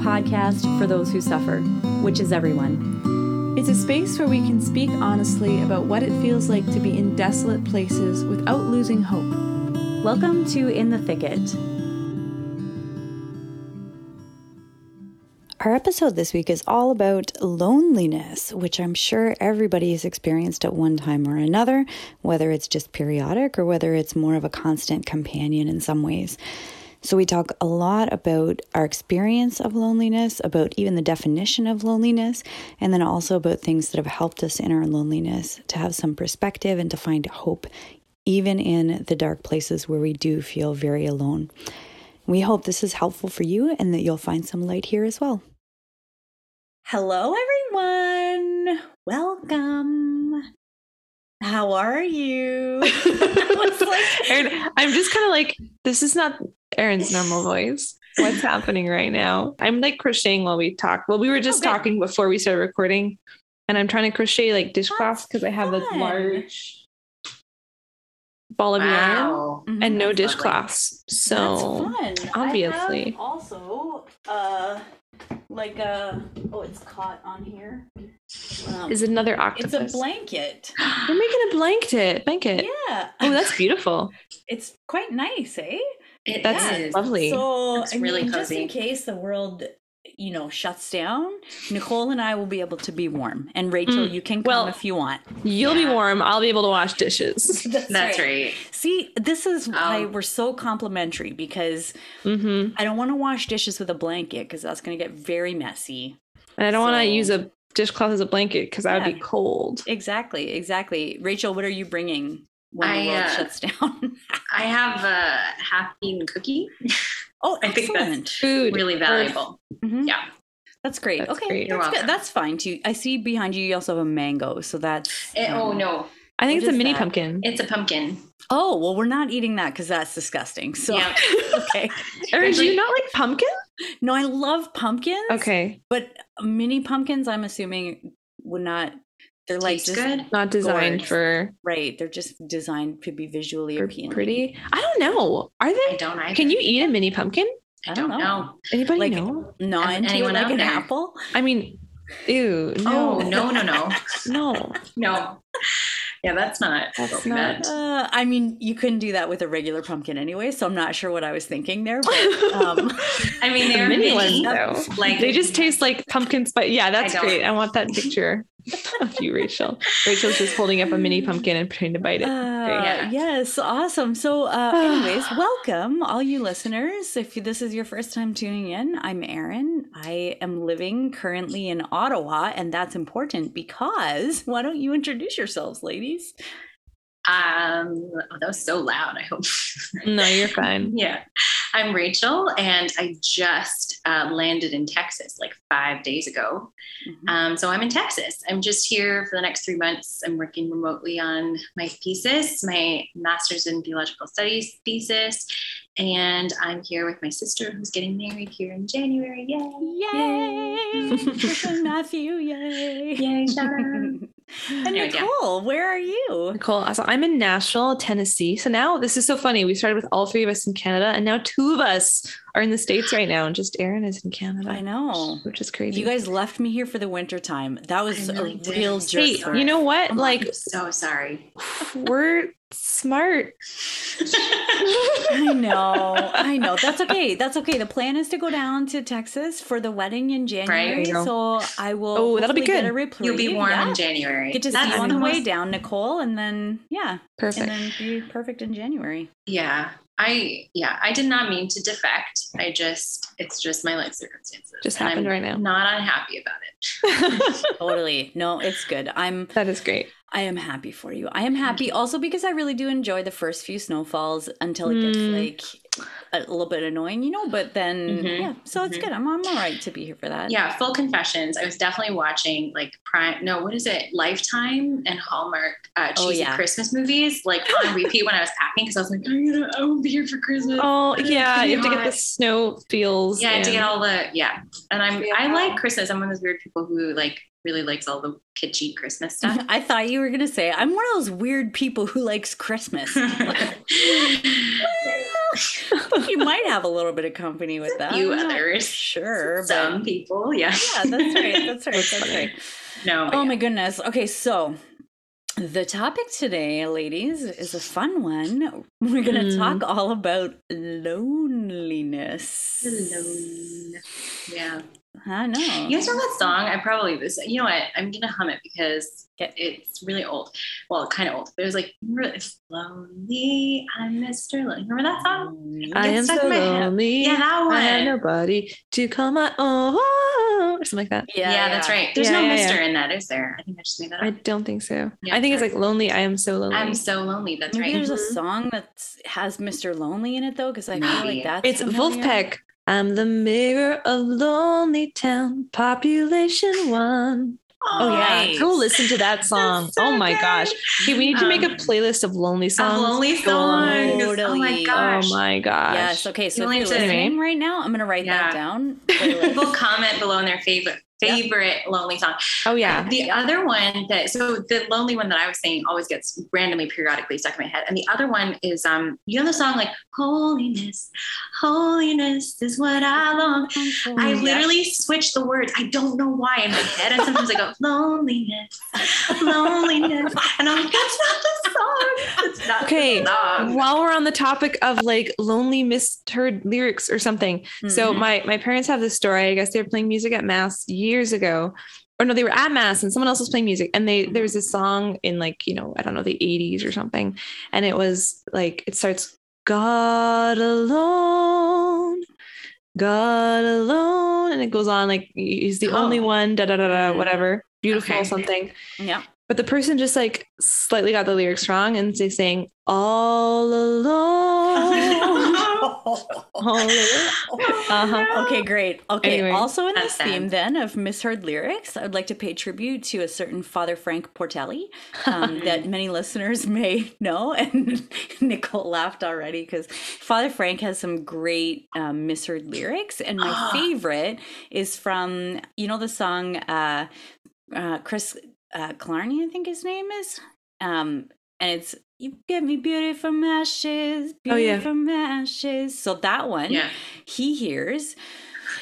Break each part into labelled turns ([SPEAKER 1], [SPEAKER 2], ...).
[SPEAKER 1] podcast for those who suffer, which is everyone.
[SPEAKER 2] It's a space where we can speak honestly about what it feels like to be in desolate places without losing hope.
[SPEAKER 1] Welcome to In the Thicket. Our episode this week is all about loneliness, which I'm sure everybody has experienced at one time or another, whether it's just periodic or whether it's more of a constant companion in some ways. So, we talk a lot about our experience of loneliness, about even the definition of loneliness, and then also about things that have helped us in our loneliness to have some perspective and to find hope, even in the dark places where we do feel very alone. We hope this is helpful for you and that you'll find some light here as well. Hello, everyone. Welcome. How are you?
[SPEAKER 2] like, Erin, I'm just kind of like, this is not Erin's normal voice. What's happening right now? I'm like crocheting while we talk. Well, we were just okay. talking before we started recording, and I'm trying to crochet like dishcloths because I have a large ball of wow. yarn mm-hmm. and no dishcloths. So obviously,
[SPEAKER 1] also, uh, like a oh, it's caught on here.
[SPEAKER 2] Um, is another octopus?
[SPEAKER 1] It's a blanket.
[SPEAKER 2] You're making a blanket. Blanket.
[SPEAKER 1] Yeah.
[SPEAKER 2] Oh, that's beautiful.
[SPEAKER 1] it's quite nice, eh?
[SPEAKER 2] It that's is. lovely.
[SPEAKER 1] So it's really mean, cozy. Just in case the world you know shuts down nicole and i will be able to be warm and rachel mm. you can come well, if you want
[SPEAKER 2] you'll yeah. be warm i'll be able to wash dishes
[SPEAKER 3] that's, that's right. right.
[SPEAKER 1] see this is why um, we're so complimentary because mm-hmm. i don't want to wash dishes with a blanket because that's going to get very messy
[SPEAKER 2] and i don't so, want to use a dishcloth as a blanket because yeah. that would be cold
[SPEAKER 1] exactly exactly rachel what are you bringing when I, the world uh, shuts down
[SPEAKER 3] i have a half eaten cookie
[SPEAKER 1] Oh, I think that's
[SPEAKER 3] food really valuable. Mm-hmm. Yeah.
[SPEAKER 1] That's great. That's okay, great. That's, good. that's fine too. I see behind you. You also have a mango, so that's.
[SPEAKER 3] It, um, oh no!
[SPEAKER 2] I think it's a mini that? pumpkin.
[SPEAKER 3] It's a pumpkin.
[SPEAKER 1] Oh well, we're not eating that because that's disgusting. So yeah. okay.
[SPEAKER 2] Or do you not like pumpkin?
[SPEAKER 1] No, I love pumpkins.
[SPEAKER 2] Okay,
[SPEAKER 1] but mini pumpkins, I'm assuming would not they're like
[SPEAKER 3] just good.
[SPEAKER 2] not designed for
[SPEAKER 1] right. They're just designed to be visually appealing.
[SPEAKER 2] Pretty. I don't know. Are they?
[SPEAKER 3] I don't. Either.
[SPEAKER 2] Can you eat a mini pumpkin?
[SPEAKER 3] I don't, know.
[SPEAKER 2] Anybody
[SPEAKER 1] like,
[SPEAKER 2] know?
[SPEAKER 1] Not anyone like an there? apple.
[SPEAKER 2] I mean, ew.
[SPEAKER 3] No. Oh no no no
[SPEAKER 2] no
[SPEAKER 3] no. Yeah, that's not that's not.
[SPEAKER 1] Uh, I mean, you couldn't do that with a regular pumpkin anyway, so I'm not sure what I was thinking there. But, um,
[SPEAKER 3] I mean, they're mini, mini
[SPEAKER 2] ones though. Like they just taste like pumpkin spice. Yeah, that's I great. I want that picture of you, Rachel. Rachel's just holding up a mini pumpkin and pretending to bite it. Uh,
[SPEAKER 1] yeah. Yes, awesome. So, uh, anyways, welcome all you listeners. If this is your first time tuning in, I'm Erin. I am living currently in Ottawa, and that's important because why don't you introduce yourselves, ladies?
[SPEAKER 3] Um, oh, that was so loud. I hope.
[SPEAKER 2] no, you're fine.
[SPEAKER 3] yeah. I'm Rachel, and I just uh, landed in Texas like five days ago. Mm-hmm. Um, so I'm in Texas. I'm just here for the next three months. I'm working remotely on my thesis, my master's in theological studies thesis. And I'm here with my sister who's getting married here in January. Yay!
[SPEAKER 1] Yay! Matthew, yay! Yay, And Nicole, where are you?
[SPEAKER 2] Nicole, so I'm in Nashville, Tennessee. So now this is so funny. We started with all three of us in Canada, and now two of us are in the States right now, and just Erin is in Canada.
[SPEAKER 1] I know.
[SPEAKER 2] Which is crazy.
[SPEAKER 1] You guys left me here for the winter time. That was really a real jerk.
[SPEAKER 2] Hey, you know what? Oh like, I'm
[SPEAKER 3] so sorry.
[SPEAKER 2] We're smart.
[SPEAKER 1] I know. I know. That's okay. That's okay. The plan is to go down to Texas for the wedding in January. Right. So I will.
[SPEAKER 2] Oh, that'll be good.
[SPEAKER 3] You'll be warm yeah. in January.
[SPEAKER 1] Get to That's see you on the way down, Nicole, and then yeah,
[SPEAKER 2] perfect.
[SPEAKER 1] And then be perfect in January.
[SPEAKER 3] Yeah, I yeah, I did not mean to defect. I just it's just my life circumstances.
[SPEAKER 2] Just happened right now.
[SPEAKER 3] Not unhappy about it.
[SPEAKER 1] totally. No, it's good. I'm
[SPEAKER 2] That is great.
[SPEAKER 1] I am happy for you. I am happy also because I really do enjoy the first few snowfalls until it mm. gets like a little bit annoying, you know, but then mm-hmm. yeah, so it's mm-hmm. good. I'm, I'm all right to be here for that.
[SPEAKER 3] Yeah, full confessions. I was definitely watching like prime no, what is it? Lifetime and Hallmark uh oh, cheesy oh, yeah. Christmas movies like on repeat when I was packing because I was like, I'm gonna I won't be here for Christmas.
[SPEAKER 2] Oh yeah, you have to get the snow feels.
[SPEAKER 3] Yeah, to get all the yeah. And I'm yeah. I like Christmas. I'm one of those weird people who like really likes all the kitschy Christmas stuff.
[SPEAKER 1] I thought you were gonna say I'm one of those weird people who likes Christmas. you might have a little bit of company with that.
[SPEAKER 3] A few
[SPEAKER 1] I'm
[SPEAKER 3] others.
[SPEAKER 1] Sure.
[SPEAKER 3] Some
[SPEAKER 1] but-
[SPEAKER 3] people, yeah.
[SPEAKER 1] Yeah, that's right. That's right. That's right.
[SPEAKER 3] No,
[SPEAKER 1] Oh
[SPEAKER 3] yeah.
[SPEAKER 1] my goodness. Okay, so the topic today, ladies, is a fun one. We're going to
[SPEAKER 2] Hmm.
[SPEAKER 1] talk all about loneliness.
[SPEAKER 3] Alone. Yeah.
[SPEAKER 1] I know.
[SPEAKER 3] You guys know that song? I probably this. You know what? I'm gonna hum it because it's really old. Well, kind of old. But it was like really lonely. I'm Mr. Lonely. Remember that song?
[SPEAKER 2] I am so lonely.
[SPEAKER 3] Yeah, that one.
[SPEAKER 2] I have nobody to call my own, or something like that.
[SPEAKER 3] Yeah, that's right. There's
[SPEAKER 2] Yeah,
[SPEAKER 3] no
[SPEAKER 2] yeah,
[SPEAKER 3] Mister
[SPEAKER 2] yeah.
[SPEAKER 3] in that, is there? I think I just made that Up.
[SPEAKER 2] I don't think so.
[SPEAKER 3] Yeah,
[SPEAKER 2] I think it's like lonely. I am so lonely.
[SPEAKER 3] I'm so lonely. That's
[SPEAKER 1] Maybe
[SPEAKER 3] right.
[SPEAKER 1] there's a
[SPEAKER 2] Mhm.
[SPEAKER 1] song that has Mr. Lonely in it though, because I feel like that's
[SPEAKER 2] it's
[SPEAKER 1] familiar.
[SPEAKER 2] Wolfpack. I'm the mayor of Lonely Town, population one. Oh yeah,
[SPEAKER 1] Nice.
[SPEAKER 2] go listen to that song.
[SPEAKER 3] so
[SPEAKER 2] oh my
[SPEAKER 3] good.
[SPEAKER 2] gosh, hey, we need to make a
[SPEAKER 3] Um,
[SPEAKER 2] playlist of lonely
[SPEAKER 3] Of
[SPEAKER 2] songs.
[SPEAKER 3] lonely songs. Oh my gosh.
[SPEAKER 2] Oh my gosh.
[SPEAKER 1] Yes. Okay. So
[SPEAKER 3] You
[SPEAKER 1] if
[SPEAKER 3] only
[SPEAKER 1] you're listening right now, I'm gonna write that
[SPEAKER 3] Yeah.
[SPEAKER 1] down.
[SPEAKER 3] People comment below on their favorite favorite lonely song.
[SPEAKER 2] Oh yeah.
[SPEAKER 3] The other one that so the lonely one that I was saying always gets randomly periodically stuck in my head. And the other one is um you know the song like holiness, holiness is what I long. I
[SPEAKER 1] Yeah.
[SPEAKER 3] literally switch the words. I don't know why in my head. And sometimes I go loneliness, loneliness, and I'm like that's not the song. That's not
[SPEAKER 2] Okay,
[SPEAKER 3] the song.
[SPEAKER 2] While we're on the topic of like lonely misheard lyrics or something, so
[SPEAKER 1] Mhm.
[SPEAKER 2] my my parents have this story. I guess they were playing music at mass years ago, or no, they were at mass and someone else was playing music, and they there was this song in like you know I don't know the '80s or something, and it was like it starts God alone. God alone, and it goes on like he's the only
[SPEAKER 3] Oh.
[SPEAKER 2] one, da da da da,
[SPEAKER 1] Mhm.
[SPEAKER 2] whatever, beautiful
[SPEAKER 3] Okay.
[SPEAKER 2] something.
[SPEAKER 1] Yeah.
[SPEAKER 2] But the person just like slightly got the lyrics wrong and they saying all alone. Uh-huh.
[SPEAKER 1] Okay, great. Okay,
[SPEAKER 2] Anyway,
[SPEAKER 1] also in this theme then of misheard lyrics, I'd like to pay tribute to a certain Father Frank Portelli um, that many listeners may know. And Nicole laughed already because Father Frank has some great um, misheard lyrics. And my favorite is from, you know, the song uh, uh, Chris uh, Clarney, I think his name is. Um, and it's you give me beauty from ashes,
[SPEAKER 2] Oh, yeah.
[SPEAKER 1] from ashes. So that one,
[SPEAKER 3] Yeah.
[SPEAKER 1] he hears,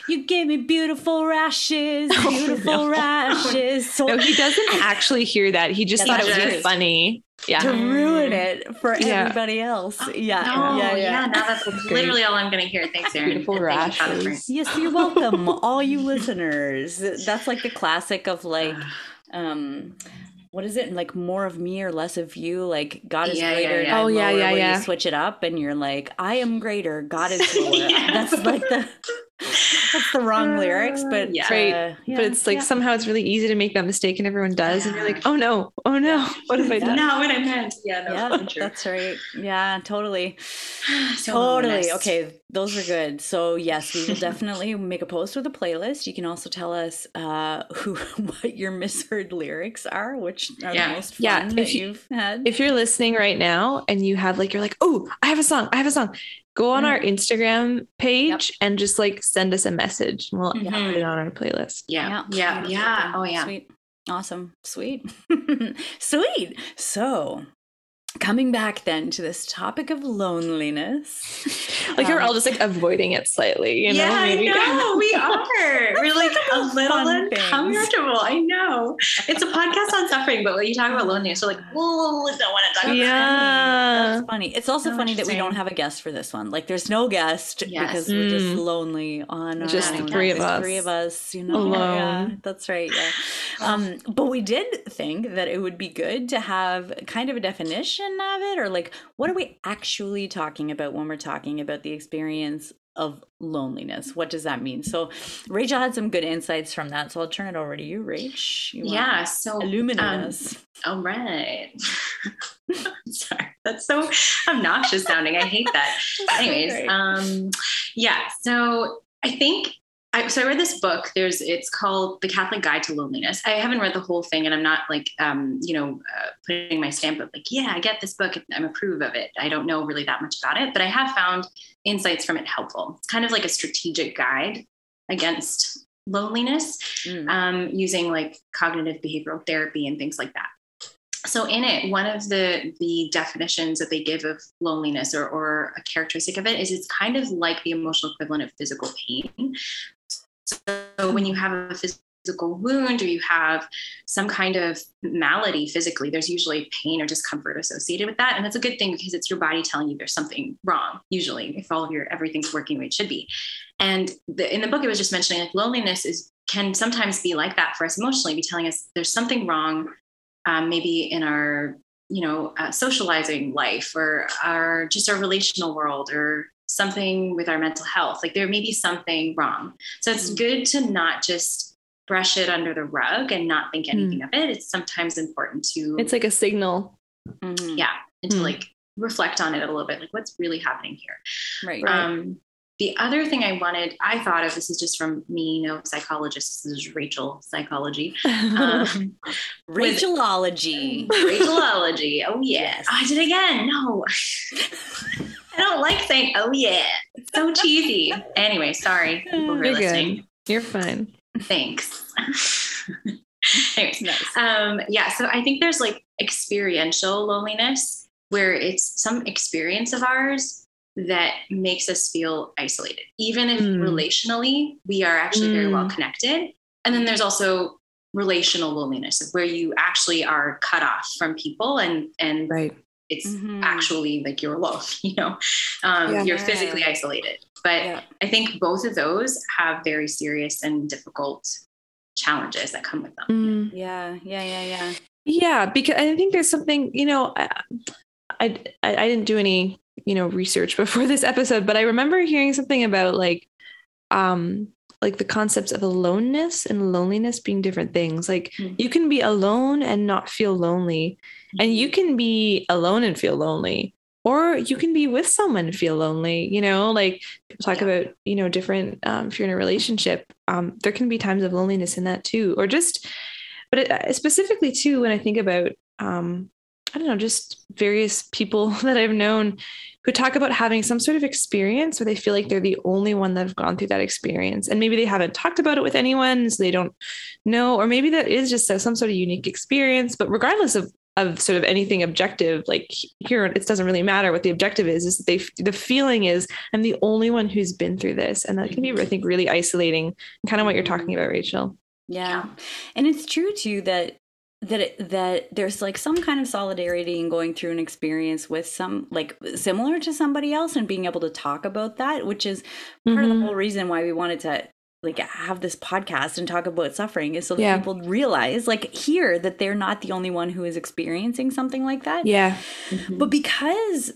[SPEAKER 1] you gave me beautiful rashes,
[SPEAKER 2] Oh,
[SPEAKER 1] beautiful
[SPEAKER 2] no.
[SPEAKER 1] rashes. So
[SPEAKER 2] No, he doesn't actually hear that. He just thought it was
[SPEAKER 3] just-
[SPEAKER 2] funny. Yeah.
[SPEAKER 1] to ruin it for
[SPEAKER 2] Yeah.
[SPEAKER 1] everybody else.
[SPEAKER 3] Oh,
[SPEAKER 1] yeah,
[SPEAKER 3] no,
[SPEAKER 1] yeah,
[SPEAKER 3] yeah,
[SPEAKER 1] yeah.
[SPEAKER 3] Now that's literally all I'm going to hear. Thanks, Erin.
[SPEAKER 2] Beautiful
[SPEAKER 3] And you,
[SPEAKER 2] rashes.
[SPEAKER 1] Yes, you're welcome, all you listeners. That's like the classic of like, um, what is it? Like more of me or less of you? Like God is
[SPEAKER 3] Yeah, yeah,
[SPEAKER 1] greater.
[SPEAKER 3] yeah.
[SPEAKER 1] I'm
[SPEAKER 2] Oh, yeah, yeah, yeah.
[SPEAKER 1] You switch it up, and you're like, I am greater. God is lower.
[SPEAKER 3] Yes.
[SPEAKER 1] That's like the that's the wrong lyrics, but
[SPEAKER 3] Yeah.
[SPEAKER 2] Right.
[SPEAKER 1] uh, yeah,
[SPEAKER 2] but it's like
[SPEAKER 1] yeah.
[SPEAKER 2] somehow it's really easy to make that mistake and everyone does. And you're like, oh no, oh no, what have I
[SPEAKER 1] Yeah.
[SPEAKER 2] done?
[SPEAKER 3] Not what I meant. Yeah, no,
[SPEAKER 1] yeah,
[SPEAKER 3] that's
[SPEAKER 1] that's right. Yeah, totally.
[SPEAKER 3] So
[SPEAKER 1] totally.
[SPEAKER 3] loneliness.
[SPEAKER 1] Okay, those are good. So yes, we will definitely make a post with a playlist. You can also tell us uh, who what your misheard lyrics are, which are
[SPEAKER 3] Yeah.
[SPEAKER 1] the most fun
[SPEAKER 2] Yeah,
[SPEAKER 1] that
[SPEAKER 2] if you-
[SPEAKER 1] you've had.
[SPEAKER 2] If you're listening right now and you have like, you're like, oh, I have a song, I have a song. Go on our Instagram page and just like send us a message and we'll
[SPEAKER 3] Mhm.
[SPEAKER 2] put it on our playlist.
[SPEAKER 3] Yeah, yeah,
[SPEAKER 1] beautiful.
[SPEAKER 3] yeah. Oh, yeah.
[SPEAKER 1] Sweet. Awesome. Sweet. Sweet. So, coming back then to this topic of loneliness.
[SPEAKER 2] Like we're
[SPEAKER 1] Um,
[SPEAKER 2] all just like avoiding it slightly, you know?
[SPEAKER 3] yeah,
[SPEAKER 2] maybe.
[SPEAKER 3] I know. We are. We're like a little uncomfortable. I know. It's a podcast on suffering, but when you talk about loneliness, we're like, oh, I don't want to talk about
[SPEAKER 2] Yeah.
[SPEAKER 1] That's funny. It's also
[SPEAKER 3] So
[SPEAKER 1] funny that we don't have a guest for this one. Like, there's no guest
[SPEAKER 3] Yes.
[SPEAKER 1] because we're just
[SPEAKER 2] Mm.
[SPEAKER 1] lonely on our
[SPEAKER 2] Just
[SPEAKER 1] own.
[SPEAKER 3] three of
[SPEAKER 2] us.
[SPEAKER 1] Three of us, you know.
[SPEAKER 2] Alone.
[SPEAKER 1] Yeah, that's right. Yeah. Um, but we did think that it would be good to have kind of a definition of it, or like, what are we actually talking about when we're talking about the experience of loneliness? What does that mean? So, Rachel had some good insights from that. So I'll turn it over to you, Rach. You
[SPEAKER 3] Yeah. So
[SPEAKER 1] illuminate
[SPEAKER 3] um,
[SPEAKER 1] us.
[SPEAKER 3] All right. Sorry, that's so obnoxious sounding. I hate that. Anyways, um, yeah. So I think I so I read this book. There's it's called The Catholic Guide to Loneliness. I haven't read the whole thing, and I'm not like um, you know uh, putting my stamp of like yeah, I get this book. I'm approve of it. I don't know really that much about it, but I have found insights from it helpful. It's kind of like a strategic guide against loneliness
[SPEAKER 1] Mm.
[SPEAKER 3] um, using like cognitive behavioral therapy and things like that. so in it one of the the definitions that they give of loneliness or, or a characteristic of it is it's kind of like the emotional equivalent of physical pain so when you have a physical wound or you have some kind of malady physically there's usually pain or discomfort associated with that. And that's a good thing because it's your body telling you there's something wrong usually if all of your everything's working the way it should be. And the, in the book it was just mentioning like loneliness is can sometimes be like that for us emotionally be telling us there's something wrong um, maybe in our you know uh, socializing life or our just our relational world or something with our mental health. Like there may be something wrong. So it's mm-hmm. good to not just brush it under the rug and not think anything mm. of it. It's sometimes important to
[SPEAKER 2] it's like a signal.
[SPEAKER 3] Mm-hmm. yeah. And to mm. like reflect on it a little bit. Like what's really happening here?
[SPEAKER 1] Right.
[SPEAKER 3] Um the other thing I wanted, I thought of this is just from me, no psychologist. This is Rachel psychology. Um,
[SPEAKER 1] Rachelology.
[SPEAKER 3] Rachelology. Oh yes. Oh, I did again. No. I don't like saying oh yeah. It's so cheesy. anyway, sorry.
[SPEAKER 2] People You're listening. Good. You're fine.
[SPEAKER 3] Thanks. Anyways, nice. um, yeah, so I think there's like experiential loneliness where it's some experience of ours that makes us feel isolated, even if mm. relationally we are actually mm. very well hmm. connected. And then there's also relational loneliness where you actually are cut off from people and and
[SPEAKER 2] right.
[SPEAKER 3] it's mm-hmm. actually like you're alone, you know, um, yeah, you're physically isolated. But yeah. I think both of those have very serious and difficult challenges that come with them.
[SPEAKER 1] Mm. Yeah, yeah, yeah, yeah.
[SPEAKER 2] Yeah, because I think there's something, you know, I, I, I didn't do any you know research before this episode but i remember hearing something about like um like the concepts of aloneness and loneliness being different things like mm-hmm. you can be alone and not feel lonely mm-hmm. and you can be alone and feel lonely or you can be with someone and feel lonely you know like people talk yeah. about you know different um, if you're in a relationship um, there can be times of loneliness in that too or just but it, uh, specifically too when i think about um, I don't know, just various people that I've known who talk about having some sort of experience where they feel like they're the only one that have gone through that experience. And maybe they haven't talked about it with anyone, so they don't know, or maybe that is just some sort of unique experience. But regardless of of sort of anything objective, like here, it doesn't really matter what the objective is. Is they the feeling is I'm the only one who's been through this, and that can be, I think, really isolating. Kind of what you're talking about, Rachel.
[SPEAKER 1] Yeah. And it's true too that that it, that there's like some kind of solidarity in going through an experience with some like similar to somebody else and being able to talk about that which is part mm-hmm. of the mm-hmm. whole reason why we wanted to like have this podcast and talk about suffering is so that yeah. people realize like hear that they're not the only one who is experiencing something like that
[SPEAKER 2] yeah
[SPEAKER 1] mm-hmm. but because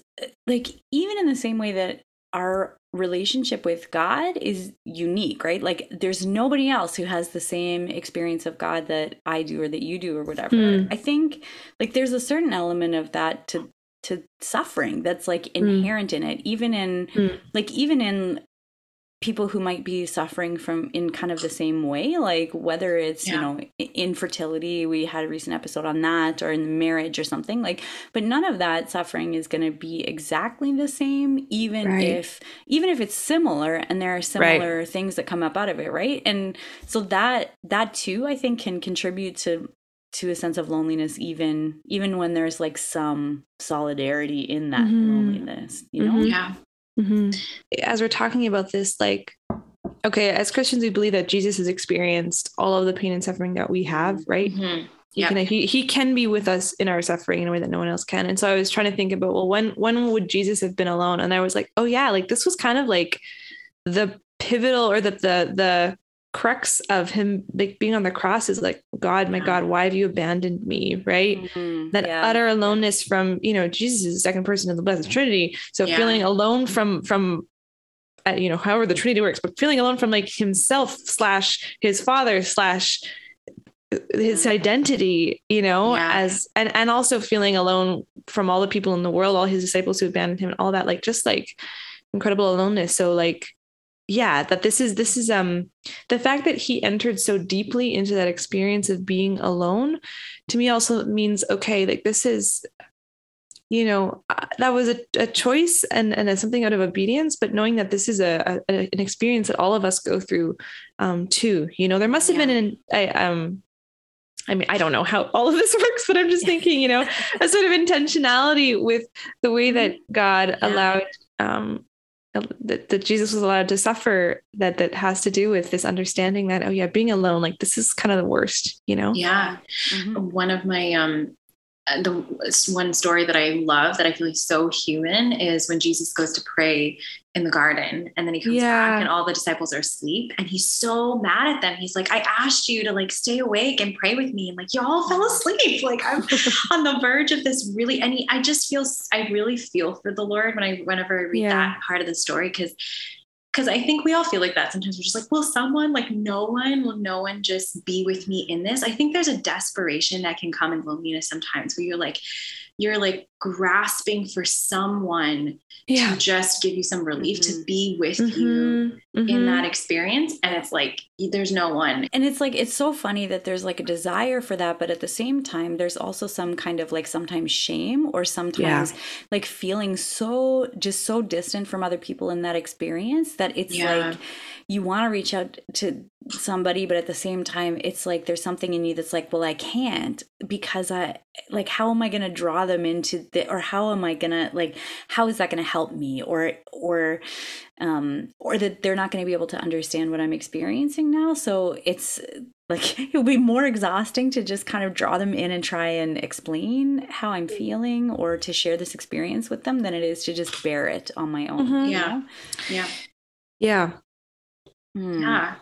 [SPEAKER 1] like even in the same way that our relationship with God is unique, right? Like there's nobody else who has the same experience of God that I do or that you do or whatever. Mm. I think like there's a certain element of that to to suffering that's like hmm. inherent mm. in it even in mm. like even in people who might be suffering from in kind of the same way like whether it's yeah. you know infertility we had a recent episode on that or in the marriage or something like but none of that suffering is going to be exactly the same even right. if even if it's similar and there are similar right. things that come up out of it right and so that that too i think can contribute to to a sense of loneliness even even when there's like some solidarity in that mm-hmm. loneliness you know
[SPEAKER 3] mm-hmm. yeah
[SPEAKER 2] Mm-hmm. As we're talking about this, like, okay, as Christians, we believe that Jesus has experienced all of the pain and suffering that we have, right? Mm-hmm. He, can, he, he can be with us in our suffering in a way that no one else can. And so I was trying to think about, well, when when would Jesus have been alone? And I was like, oh yeah, like this was kind of like the pivotal or the the the crux of him like being on the cross is like god my god why have you abandoned me right mm-hmm. that yeah. utter aloneness from you know jesus is the second person of the blessed trinity so yeah. feeling alone from from uh, you know however the trinity works but feeling alone from like himself slash his father slash his mm-hmm. identity you know yeah. as and and also feeling alone from all the people in the world all his disciples who abandoned him and all that like just like incredible aloneness so like yeah that this is this is um the fact that he entered so deeply into that experience of being alone to me also means okay like this is you know uh, that was a, a choice and and something out of obedience but knowing that this is a, a, an experience that all of us go through um too you know there must have yeah. been an I, um I mean, I don't know how all of this works, but I'm just thinking, you know, a sort of intentionality with the way that God yeah. allowed um, that, that Jesus was allowed to suffer that that has to do with this understanding that oh yeah being alone like this is kind of the worst you know
[SPEAKER 3] yeah mm-hmm. one of my um uh, the one story that I love that I feel like so human is when Jesus goes to pray in the garden and then he comes yeah. back and all the disciples are asleep and he's so mad at them. He's like, I asked you to like stay awake and pray with me. And like, y'all fell asleep. Like I'm on the verge of this really, and he, I just feel, I really feel for the Lord when I, whenever I read yeah. that part of the story, because because I think we all feel like that. Sometimes we're just like, will someone, like no one, will no one just be with me in this? I think there's a desperation that can come in loneliness sometimes where you're like, you're like grasping for someone yeah. to just give you some relief mm-hmm. to be with mm-hmm. you mm-hmm. in that experience and it's like there's no one
[SPEAKER 1] and it's like it's so funny that there's like a desire for that but at the same time there's also some kind of like sometimes shame or sometimes yeah. like feeling so just so distant from other people in that experience that it's yeah. like you want to reach out to somebody but at the same time it's like there's something in you that's like well I can't because I like how am I going to draw them into the or how am I going to like how is that going to help me or or um or that they're not going to be able to understand what I'm experiencing now so it's like it would be more exhausting to just kind of draw them in and try and explain how I'm feeling or to share this experience with them than it is to just bear it on my own.
[SPEAKER 3] Mm-hmm. Yeah. Know? Yeah.
[SPEAKER 2] Yeah.
[SPEAKER 1] Mm. Yeah.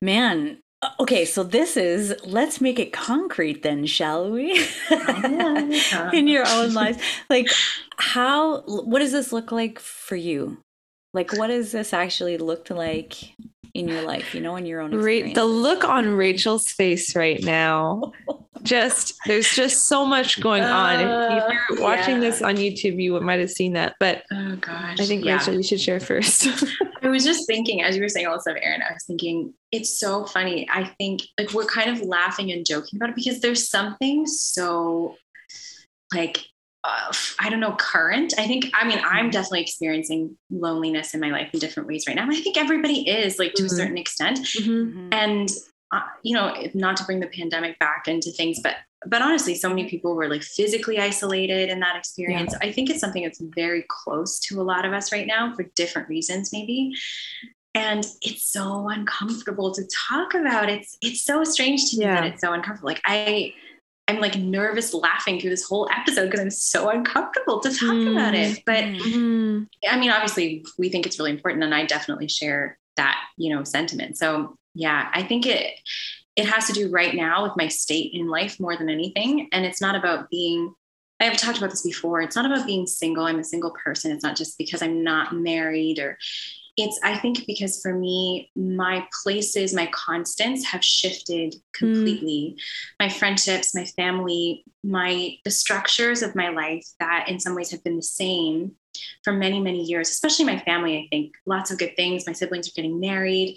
[SPEAKER 1] Man, uh, okay, so this is let's make it concrete then, shall we? In your own lives. Like how what does this look like for you? Like what does this actually look like in your life, you know, in your own experience?
[SPEAKER 2] the look on Rachel's face right now. just there's just so much going on. Uh, if you're watching yeah. this on YouTube, you might have seen that. But
[SPEAKER 3] oh gosh,
[SPEAKER 2] I think yeah. Rachel, you should share first.
[SPEAKER 3] I was just thinking as you were saying all this stuff, Erin, I was thinking it's so funny. I think like we're kind of laughing and joking about it because there's something so like uh, I don't know, current. I think, I mean, I'm mm-hmm. definitely experiencing loneliness in my life in different ways right now. I think everybody is, like, to mm-hmm. a certain extent. Mm-hmm. mm-hmm. And, uh, you know, not to bring the pandemic back into things, but, but honestly, so many people were like physically isolated in that experience. Yeah. I think it's something that's very close to a lot of us right now for different reasons, maybe. And it's so uncomfortable to talk about. It's it's so strange to me yeah. that it's so uncomfortable. Like I I'm like nervous laughing through this whole episode because I'm so uncomfortable to talk mm. about it. But mm-hmm. I mean, obviously, we think it's really important, and I definitely share that, you know, sentiment. So yeah, I think it it has to do right now with my state in life more than anything. And it's not about being. I've talked about this before. It's not about being single. I'm a single person. It's not just because I'm not married or it's i think because for me my places my constants have shifted completely. Mm. my friendships my family my the structures of my life that in some ways have been the same for many many years especially my family i think. Lots of good things. My siblings are getting married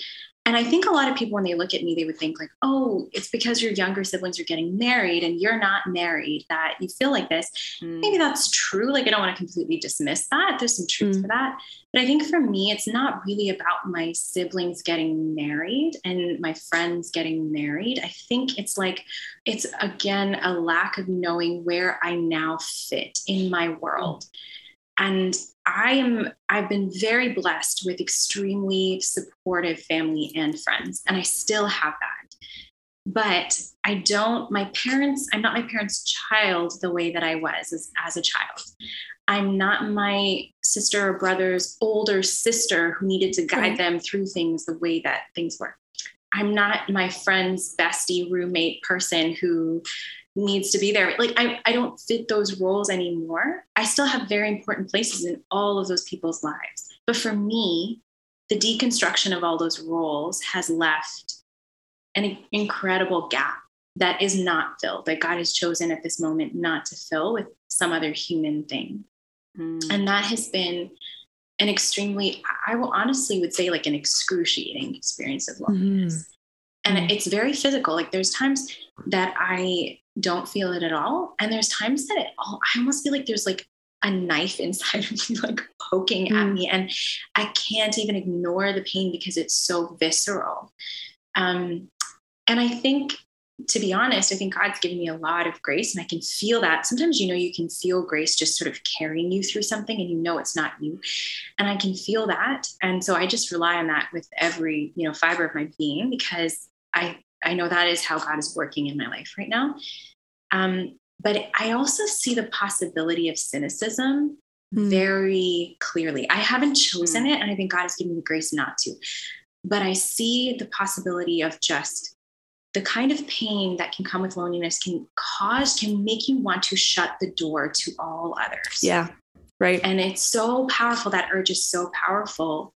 [SPEAKER 3] and I think a lot of people, when they look at me, they would think like, "Oh, it's because your younger siblings are getting married and you're not married that you feel like this." Mm. Maybe that's true. Like, I don't want to completely dismiss that. There's some truth mm. for that. But I think for me, it's not really about my siblings getting married and my friends getting married. I think it's like, it's again a lack of knowing where I now fit in my world. And I am I've been very blessed with extremely supportive family and friends and I still have that. But I don't my parents I'm not my parents' child the way that I was as, as a child. I'm not my sister or brother's older sister who needed to guide them through things the way that things were. I'm not my friend's bestie roommate person who needs to be there. Like I, I don't fit those roles anymore. I still have very important places in all of those people's lives. But for me, the deconstruction of all those roles has left an incredible gap that is not filled, that God has chosen at this moment not to fill with some other human thing. Mm. And that has been an extremely, I will honestly would say like an excruciating experience of loneliness. Mm. And mm. it's very physical. Like there's times that I don't feel it at all. And there's times that it all, I almost feel like there's like a knife inside of me, like poking mm. at me. And I can't even ignore the pain because it's so visceral. Um, and I think to be honest, I think God's given me a lot of grace and I can feel that. Sometimes, you know, you can feel grace just sort of carrying you through something and you know it's not you. And I can feel that. And so I just rely on that with every, you know, fiber of my being because I I know that is how God is working in my life right now. Um, but I also see the possibility of cynicism mm. very clearly. I haven't chosen mm. it, and I think God has given me the grace not to. But I see the possibility of just the kind of pain that can come with loneliness can cause, can make you want to shut the door to all others.
[SPEAKER 2] Yeah. Right.
[SPEAKER 3] And it's so powerful. That urge is so powerful.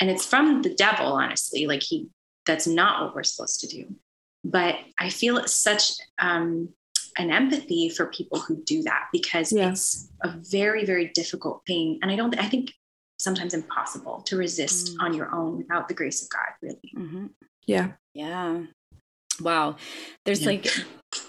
[SPEAKER 3] And it's from the devil, honestly. Like he, that's not what we're supposed to do. But I feel such um, an empathy for people who do that because yeah. it's a very, very difficult thing. And I don't, I think sometimes impossible to resist mm. on your own without the grace of God, really.
[SPEAKER 2] Mm-hmm. Yeah.
[SPEAKER 1] Yeah. Wow. There's yeah. like,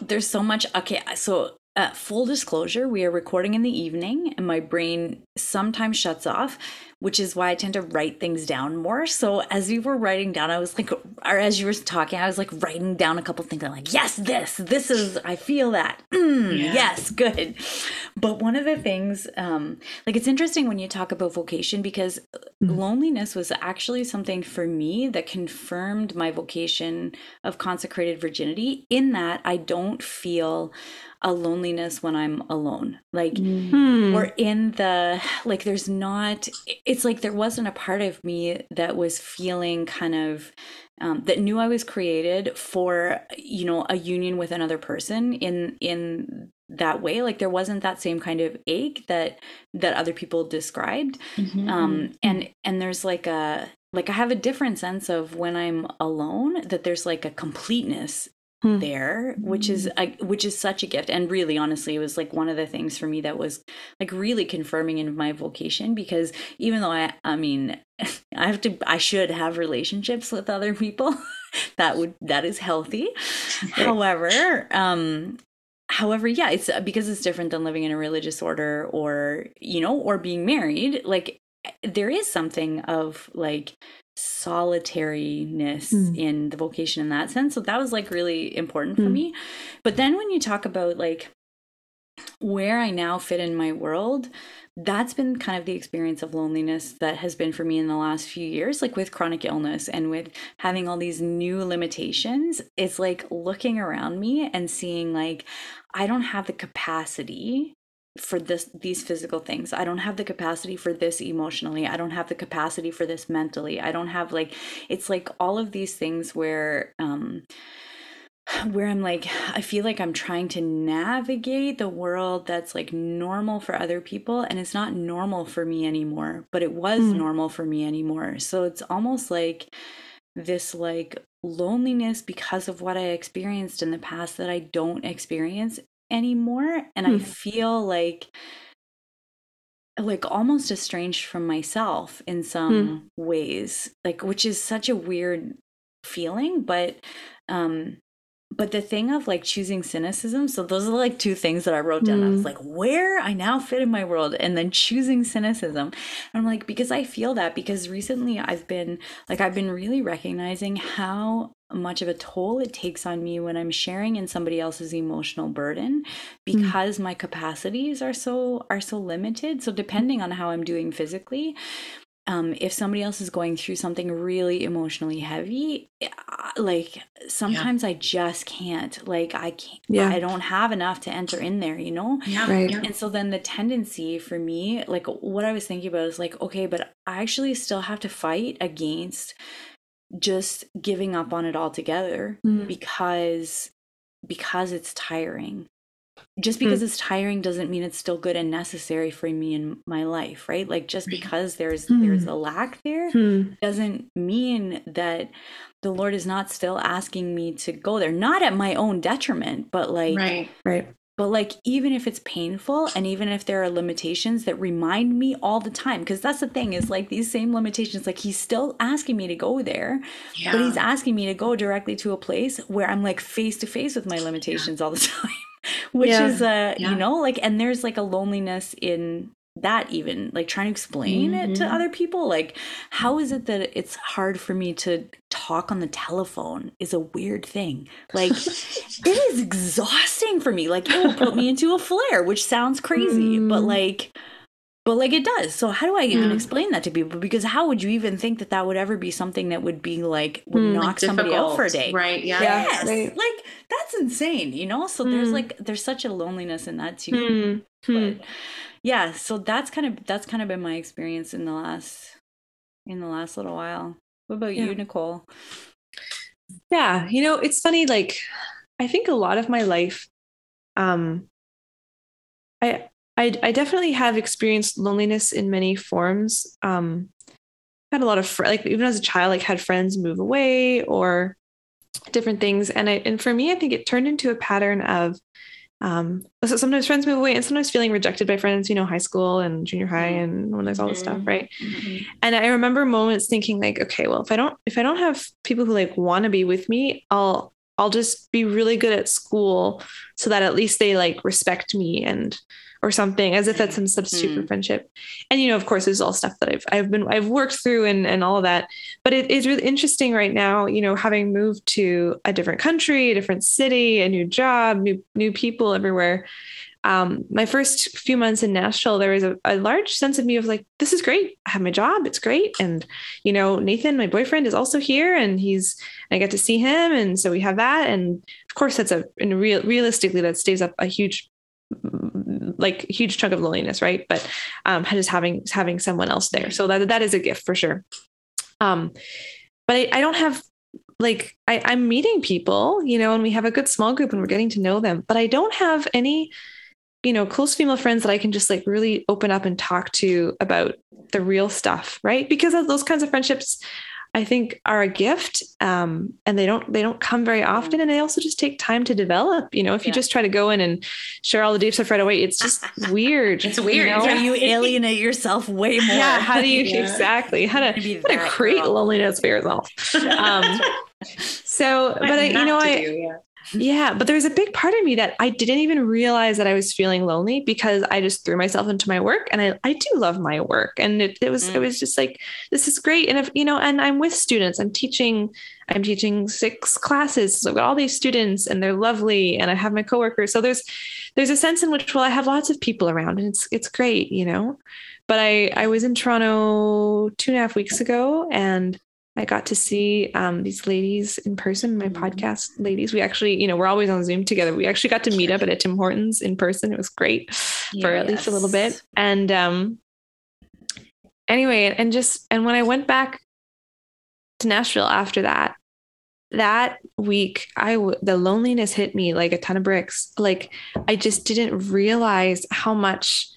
[SPEAKER 1] there's so much. Okay. So, uh, full disclosure, we are recording in the evening and my brain sometimes shuts off which is why I tend to write things down more. So as you were writing down, I was like, or as you were talking, I was like writing down a couple things. I'm like, yes, this, this is, I feel that. Mm, yeah. Yes, good. But one of the things, um, like it's interesting when you talk about vocation because mm-hmm. loneliness was actually something for me that confirmed my vocation of consecrated virginity in that I don't feel a loneliness when I'm alone. Like mm-hmm. we're in the like there's not it's like there wasn't a part of me that was feeling kind of um, that knew I was created for you know a union with another person in in that way like there wasn't that same kind of ache that that other people described mm-hmm. um and and there's like a like I have a different sense of when I'm alone that there's like a completeness hmm. there which is a, which is such a gift. And really honestly it was like one of the things for me that was like really confirming in my vocation because even though i i mean i have to i should have relationships with other people that would that is healthy. However um however yeah it's because it's different than living in a religious order or you know or being married like there is something of like solitariness mm. in the vocation in that sense. So that was like really important mm. for me. But then when you talk about like where I now fit in my world, that's been kind of the experience of loneliness that has been for me in the last few years, like with chronic illness and with having all these new limitations. It's like looking around me and seeing, like, I don't have the capacity for this these physical things. I don't have the capacity for this emotionally. I don't have the capacity for this mentally. I don't have like it's like all of these things where um where i'm like i feel like i'm trying to navigate the world that's like normal for other people and it's not normal for me anymore but it was mm. normal for me anymore. So it's almost like this like loneliness because of what I experienced in the past that I don't experience anymore and mm. i hmm. feel like like almost estranged from myself in some mm. ways like which is such a weird feeling but um but the thing of like choosing cynicism so those are like two things that i wrote down mm. i was hmm. like where i now fit in my world and then choosing cynicism and i'm like because i feel that because recently i've been like i've been really recognizing how much of a toll it takes on me when I'm sharing in somebody else's emotional burden mm. because mm. my capacities are so are so limited. So depending on how I'm doing physically, um, if somebody else is going through something really emotionally heavy, eh, like sometimes yeah. I just can't. Like I can't. Yeah. I don't have enough to enter in there. You know.
[SPEAKER 2] Yeah. Right.
[SPEAKER 1] And so then the tendency for me, like what I was thinking about, is like, okay, but I actually still have to fight against just giving up on it altogether mm. because because it's tiring just because mm. it's tiring doesn't mean it's still good and necessary for me in my life right like just because there's mm. there's a lack there hmm. doesn't mean that the lord is not still asking me to go there not at my own detriment but like
[SPEAKER 2] right right
[SPEAKER 1] but like, even if it's painful and even if there are limitations that remind me all the time, because that's the thing is like these same limitations, like he's still asking me to go there, yeah. but he's asking me to go directly to a place where I'm like face to face with my limitations yeah. all the time, which yeah. is, uh, you know, like, and there's like a loneliness in that even like trying to explain mm-hmm. it to mm-hmm. other people like how is it that it's hard for me to talk on the telephone is a weird thing. Like it is exhausting for me. Like it will put me into a flare, which sounds crazy, mm. but like but like it does. So how do I even mm. explain that to people? Because how would you even think that that would ever be something that would be like would mm, knock like somebody out for a day?
[SPEAKER 3] Right. Yeah.
[SPEAKER 1] Yes.
[SPEAKER 3] Right.
[SPEAKER 1] Like that's insane. You know. So mm. there's like there's such a loneliness in that too.
[SPEAKER 2] Hmm. Hmm.
[SPEAKER 1] But yeah. So that's kind of that's kind of been my experience in the last in the last little while. What about yeah. you, Nicole?
[SPEAKER 2] Yeah. You know, it's funny. Like I think a lot of my life, um, I I, I definitely have experienced loneliness in many forms. Um, had a lot of fr- like even as a child, like had friends move away or different things, and I and for me, I think it turned into a pattern of um, so sometimes friends move away and sometimes feeling rejected by friends, you know, high school and junior high mm-hmm. and when there's all this stuff, mm-hmm. right? Mm-hmm. And I remember moments thinking like, okay, well, if I don't if I don't have people who like want to be with me, I'll I'll just be really good at school so that at least they like respect me and or something as if that's some substitute mm. for friendship and you know of course there's all stuff that i've i've been i've worked through and and all of that but it is really interesting right now you know having moved to a different country a different city a new job new new people everywhere um, my first few months in Nashville, there was a, a, large sense of me of like, this is great. I have my job. It's great. And, you know, Nathan, my boyfriend is also here and he's, I get to see him. And so we have that. And of course that's a, in real, realistically, that stays up a huge like huge chunk of loneliness, right? But um, just having having someone else there, so that that is a gift for sure. Um, but I, I don't have like I, I'm meeting people, you know, and we have a good small group and we're getting to know them, but I don't have any, you know, close female friends that I can just like really open up and talk to about the real stuff, right? Because of those kinds of friendships I think are a gift, um, and they don't they don't come very often, and they also just take time to develop. You know, if you just try to go in and share all the deep stuff right away, it's just weird.
[SPEAKER 3] it's weird.
[SPEAKER 1] You, know? you alienate yourself way more.
[SPEAKER 2] Yeah. How do you yeah. exactly how to how to create girl. loneliness for yourself? Um, so, but I, you know, I. Do, yeah but there was a big part of me that I didn't even realize that I was feeling lonely because I just threw myself into my work and I, I do love my work. And it, it was mm. it was just like, this is great. And if you know, and I'm with students, I'm teaching, I'm teaching six classes. So I've got all these students and they're lovely and I have my coworkers. So there's there's a sense in which well, I have lots of people around and it's it's great, you know. But I I was in Toronto two and a half weeks ago and I got to see um, these ladies in person, my mm-hmm. podcast ladies. We actually, you know, we're always on Zoom together. We actually got to meet up at a Tim Hortons in person. It was great for at least a little bit. And um, anyway, and just, and when I went back to Nashville after that, that week, I w- the loneliness hit me like a ton of bricks. Like I just didn't realize how much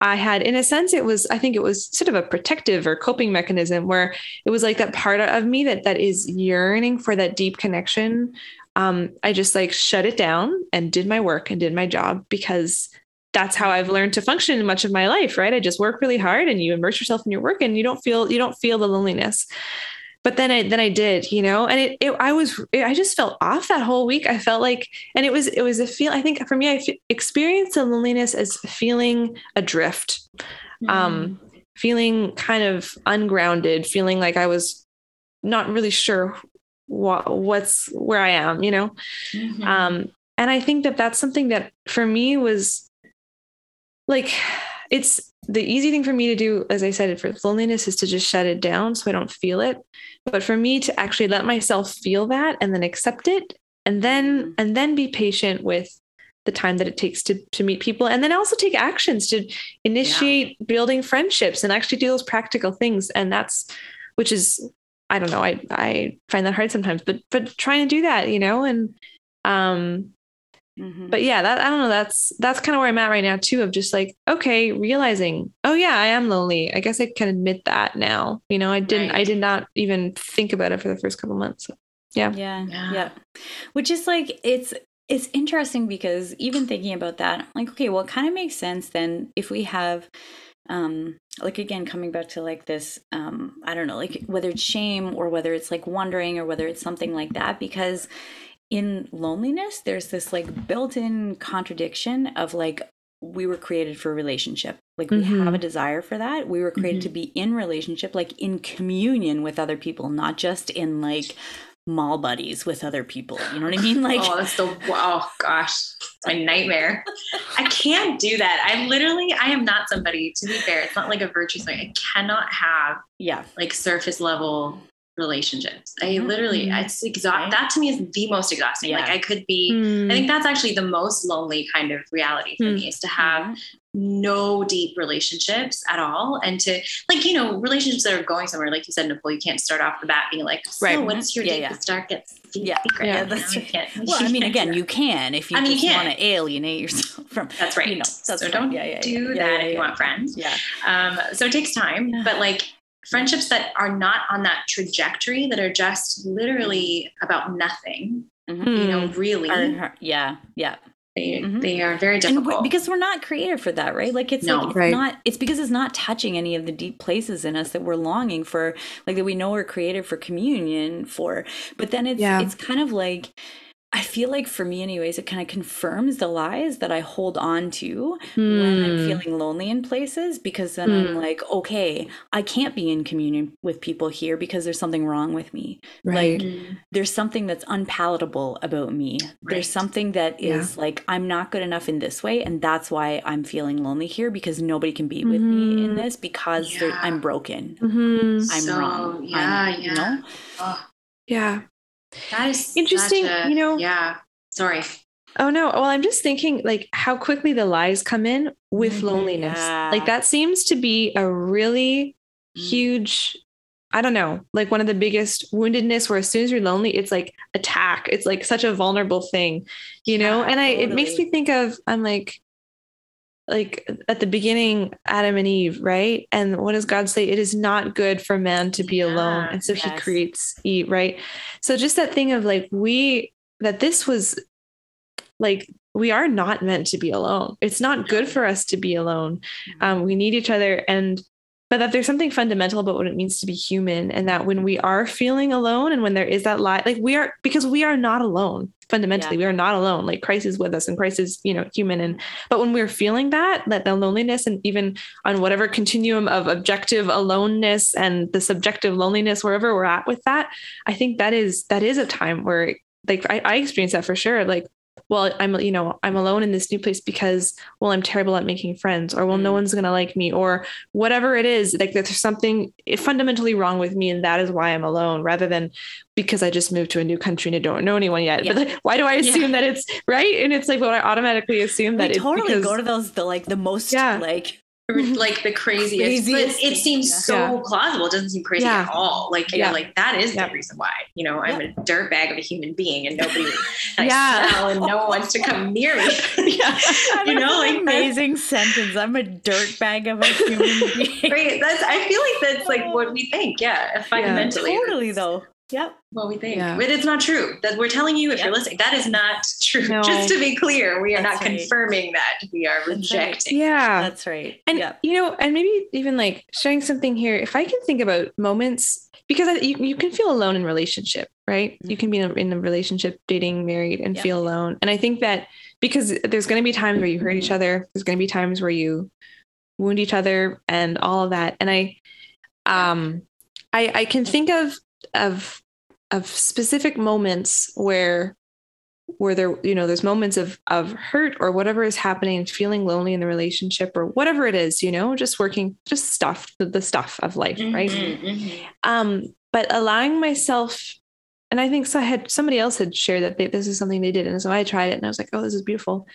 [SPEAKER 2] I had, in a sense, it was, I think it was sort of a protective or coping mechanism where it was like that part of me that that is yearning for that deep connection. Um, I just like shut it down and did my work and did my job because that's how I've learned to function in much of my life, right? I just work really hard and you immerse yourself in your work and you don't feel you don't feel the loneliness but then I then I did, you know, and it, it I was it, I just felt off that whole week. I felt like, and it was it was a feel. I think for me, I f- experienced the loneliness as feeling adrift, mm. um, feeling kind of ungrounded, feeling like I was not really sure what what's where I am, you know. Mm-hmm. Um, and I think that that's something that for me was like it's the easy thing for me to do, as I said, for loneliness is to just shut it down so I don't feel it. But for me to actually let myself feel that and then accept it and then mm-hmm. and then be patient with the time that it takes to to meet people and then also take actions to initiate yeah. building friendships and actually do those practical things. And that's which is I don't know, I I find that hard sometimes, but but trying to do that, you know, and um Mm-hmm. But yeah, that I don't know. That's that's kind of where I'm at right now too. Of just like, okay, realizing, oh yeah, I am lonely. I guess I can admit that now. You know, I didn't. Right. I did not even think about it for the first couple months. So, yeah.
[SPEAKER 1] yeah, yeah, yeah. Which is like it's it's interesting because even thinking about that, like, okay, well, it kind of makes sense then if we have um like again coming back to like this um i don't know like whether it's shame or whether it's like wondering or whether it's something like that because in loneliness there's this like built-in contradiction of like we were created for relationship. Like we
[SPEAKER 2] Mhm.
[SPEAKER 1] have a desire for that. We were created
[SPEAKER 3] Mm-hmm.
[SPEAKER 1] to be in relationship, like in communion with other people, not just in like mall buddies with other people. You know what I mean? Like
[SPEAKER 3] oh, that's the oh gosh, it's my nightmare. I can't do that. I literally, I am not somebody. To be fair, it's not like a virtue thing. I cannot have
[SPEAKER 1] yeah.
[SPEAKER 3] like surface level relationships. I
[SPEAKER 1] Mhm.
[SPEAKER 3] literally, it's exhaust.
[SPEAKER 1] Right.
[SPEAKER 3] That to me is the most exhausting. Like I could be.
[SPEAKER 2] Mm.
[SPEAKER 3] I think that's actually the most lonely kind of reality for
[SPEAKER 2] Hmm.
[SPEAKER 3] me is to have
[SPEAKER 1] Mhm.
[SPEAKER 3] no deep relationships at all. And to like, you know, relationships that are going somewhere, like you said, Nicole, you can't start off the bat being like, so
[SPEAKER 2] Right.
[SPEAKER 3] what's your
[SPEAKER 1] Yeah, yeah.
[SPEAKER 3] deepest, darkest
[SPEAKER 1] Yeah.
[SPEAKER 3] secret?
[SPEAKER 1] Yeah,
[SPEAKER 3] You know,
[SPEAKER 1] that's
[SPEAKER 3] you
[SPEAKER 1] Well, I mean, again, you can if you
[SPEAKER 3] I mean,
[SPEAKER 1] just want to alienate yourself from.
[SPEAKER 3] That's right.
[SPEAKER 1] You know, that's
[SPEAKER 3] so
[SPEAKER 1] fine.
[SPEAKER 3] don't
[SPEAKER 1] Yeah, yeah,
[SPEAKER 3] do
[SPEAKER 1] yeah.
[SPEAKER 3] that
[SPEAKER 1] Yeah, yeah,
[SPEAKER 3] if you want friends.
[SPEAKER 1] Yeah.
[SPEAKER 3] Um, so it takes time,
[SPEAKER 1] Yeah.
[SPEAKER 3] but like friendships that are not on that trajectory, that are just literally about nothing,
[SPEAKER 1] Mhm.
[SPEAKER 3] you know, really,
[SPEAKER 1] Are- yeah, yeah.
[SPEAKER 3] they,
[SPEAKER 1] Mhm.
[SPEAKER 3] they are very
[SPEAKER 1] And
[SPEAKER 3] difficult.
[SPEAKER 1] we- because we're not created for that, right? Like it's
[SPEAKER 3] No.
[SPEAKER 1] like it's
[SPEAKER 2] Right.
[SPEAKER 1] not. It's because it's not touching any of the deep places in us that we're longing for, like that we know we're created for communion for. But then it's
[SPEAKER 2] Yeah.
[SPEAKER 1] it's kind of like. I feel like for me, anyways, it kind of confirms the lies that I hold on to when I'm
[SPEAKER 2] Hmm.
[SPEAKER 1] feeling lonely in places because then I'm
[SPEAKER 2] Hmm.
[SPEAKER 1] like, okay, I can't be in communion with people here because there's something wrong with me.
[SPEAKER 2] Right.
[SPEAKER 3] Mm.
[SPEAKER 1] There's something that's unpalatable about me.
[SPEAKER 3] Right.
[SPEAKER 1] There's something that is like, I'm not good enough in this way. And that's why I'm feeling lonely here because nobody can be with me in
[SPEAKER 2] Mhm.
[SPEAKER 1] this because
[SPEAKER 3] Yeah.
[SPEAKER 1] I'm broken.
[SPEAKER 2] Mhm.
[SPEAKER 1] I'm
[SPEAKER 3] So,
[SPEAKER 1] wrong.
[SPEAKER 3] yeah,
[SPEAKER 1] I'm,
[SPEAKER 3] yeah.
[SPEAKER 1] You know?
[SPEAKER 3] Oh,
[SPEAKER 2] Yeah.
[SPEAKER 3] That is
[SPEAKER 2] Interesting,
[SPEAKER 3] a-
[SPEAKER 2] you know-
[SPEAKER 3] Yeah. Sorry.
[SPEAKER 2] Oh no. Well, I'm just thinking like how quickly the lies come in with
[SPEAKER 1] Mhm.
[SPEAKER 2] loneliness.
[SPEAKER 1] Yeah.
[SPEAKER 2] Like that seems to be a really
[SPEAKER 1] Mm.
[SPEAKER 2] huge I don't know, like one of the biggest woundedness where as soon as you're lonely, it's like attack. It's like such a vulnerable thing, you know?
[SPEAKER 1] Yeah,
[SPEAKER 2] and I it makes me think of I'm like like at the beginning, Adam and Eve, right? And what does God say? It is not good for man to be alone. And so he creates Eve, right? So just that thing of like we that this was like we are not meant to be alone. It's not good for us to be alone. Um, we need each other and but that there's something fundamental about what it means to be human and that when we are feeling alone and when there is that lie like we are because we are not alone fundamentally we are not alone. Like christ is with us and christ is you know human. And but when we're feeling that that the loneliness and even on whatever continuum of objective aloneness and the subjective loneliness wherever we're at with that i think that is that is a time where like i, I experience that for sure. Like well i'm you know i'm alone in this new place because well i'm terrible at making friends or well no
[SPEAKER 1] Mm.
[SPEAKER 2] one's going to like me or whatever it is like there's something fundamentally wrong with me and that is why i'm alone rather than because i just moved to a new country and i don't know anyone yet
[SPEAKER 1] Yeah.
[SPEAKER 2] but like, why do i
[SPEAKER 1] Yeah.
[SPEAKER 2] assume that it's right and it's like well i automatically assume that
[SPEAKER 1] we
[SPEAKER 2] it's
[SPEAKER 1] totally
[SPEAKER 2] because
[SPEAKER 1] go to those, the like the most
[SPEAKER 2] Yeah.
[SPEAKER 1] like,
[SPEAKER 3] like the craziest,
[SPEAKER 1] Craziest
[SPEAKER 3] but it seems
[SPEAKER 1] thing,
[SPEAKER 3] so
[SPEAKER 2] yeah.
[SPEAKER 3] plausible. It doesn't seem crazy
[SPEAKER 2] Yeah.
[SPEAKER 3] at all. Like
[SPEAKER 2] Yeah.
[SPEAKER 3] like that is
[SPEAKER 2] Yeah.
[SPEAKER 3] the reason why. You know, I'm a dirt bag of a human being, and nobody I
[SPEAKER 2] Yeah.
[SPEAKER 3] smell, and no one wants to come near me.
[SPEAKER 2] yeah
[SPEAKER 3] you know, like
[SPEAKER 1] amazing sentence. I'm a dirt bag of a human being.
[SPEAKER 3] Right. That's. I feel like that's like what we think. Yeah, fundamentally,
[SPEAKER 1] totally though. Yep.
[SPEAKER 3] What we think,
[SPEAKER 2] Yeah.
[SPEAKER 3] but it's not true. That we're telling you if
[SPEAKER 1] Yep.
[SPEAKER 3] you're listening, that is not true.
[SPEAKER 2] No.
[SPEAKER 3] Just to be clear, we are
[SPEAKER 1] That's
[SPEAKER 3] not
[SPEAKER 1] right.
[SPEAKER 3] confirming that. We are
[SPEAKER 1] right.
[SPEAKER 3] rejecting.
[SPEAKER 2] yeah
[SPEAKER 1] That's right.
[SPEAKER 2] And
[SPEAKER 1] yep.
[SPEAKER 2] you know, and maybe even like sharing something here. If I can think about moments, because I, you you can feel alone in relationship, right? You can be in a, in a relationship, dating, married, and
[SPEAKER 1] Yeah.
[SPEAKER 2] feel alone. And I think that because there's going to be times where you hurt each other, there's going to be times where you wound each other, and all of that. And I, um, I I can think of of of specific moments where where there you know there's moments of of hurt or whatever is happening feeling lonely in the relationship or whatever it is you know just working just stuff the, the stuff of life right
[SPEAKER 3] Mhm, mhm.
[SPEAKER 2] um but allowing myself and i think so I had somebody else had shared that they, this is something they did and so i tried it and i was like oh this is beautiful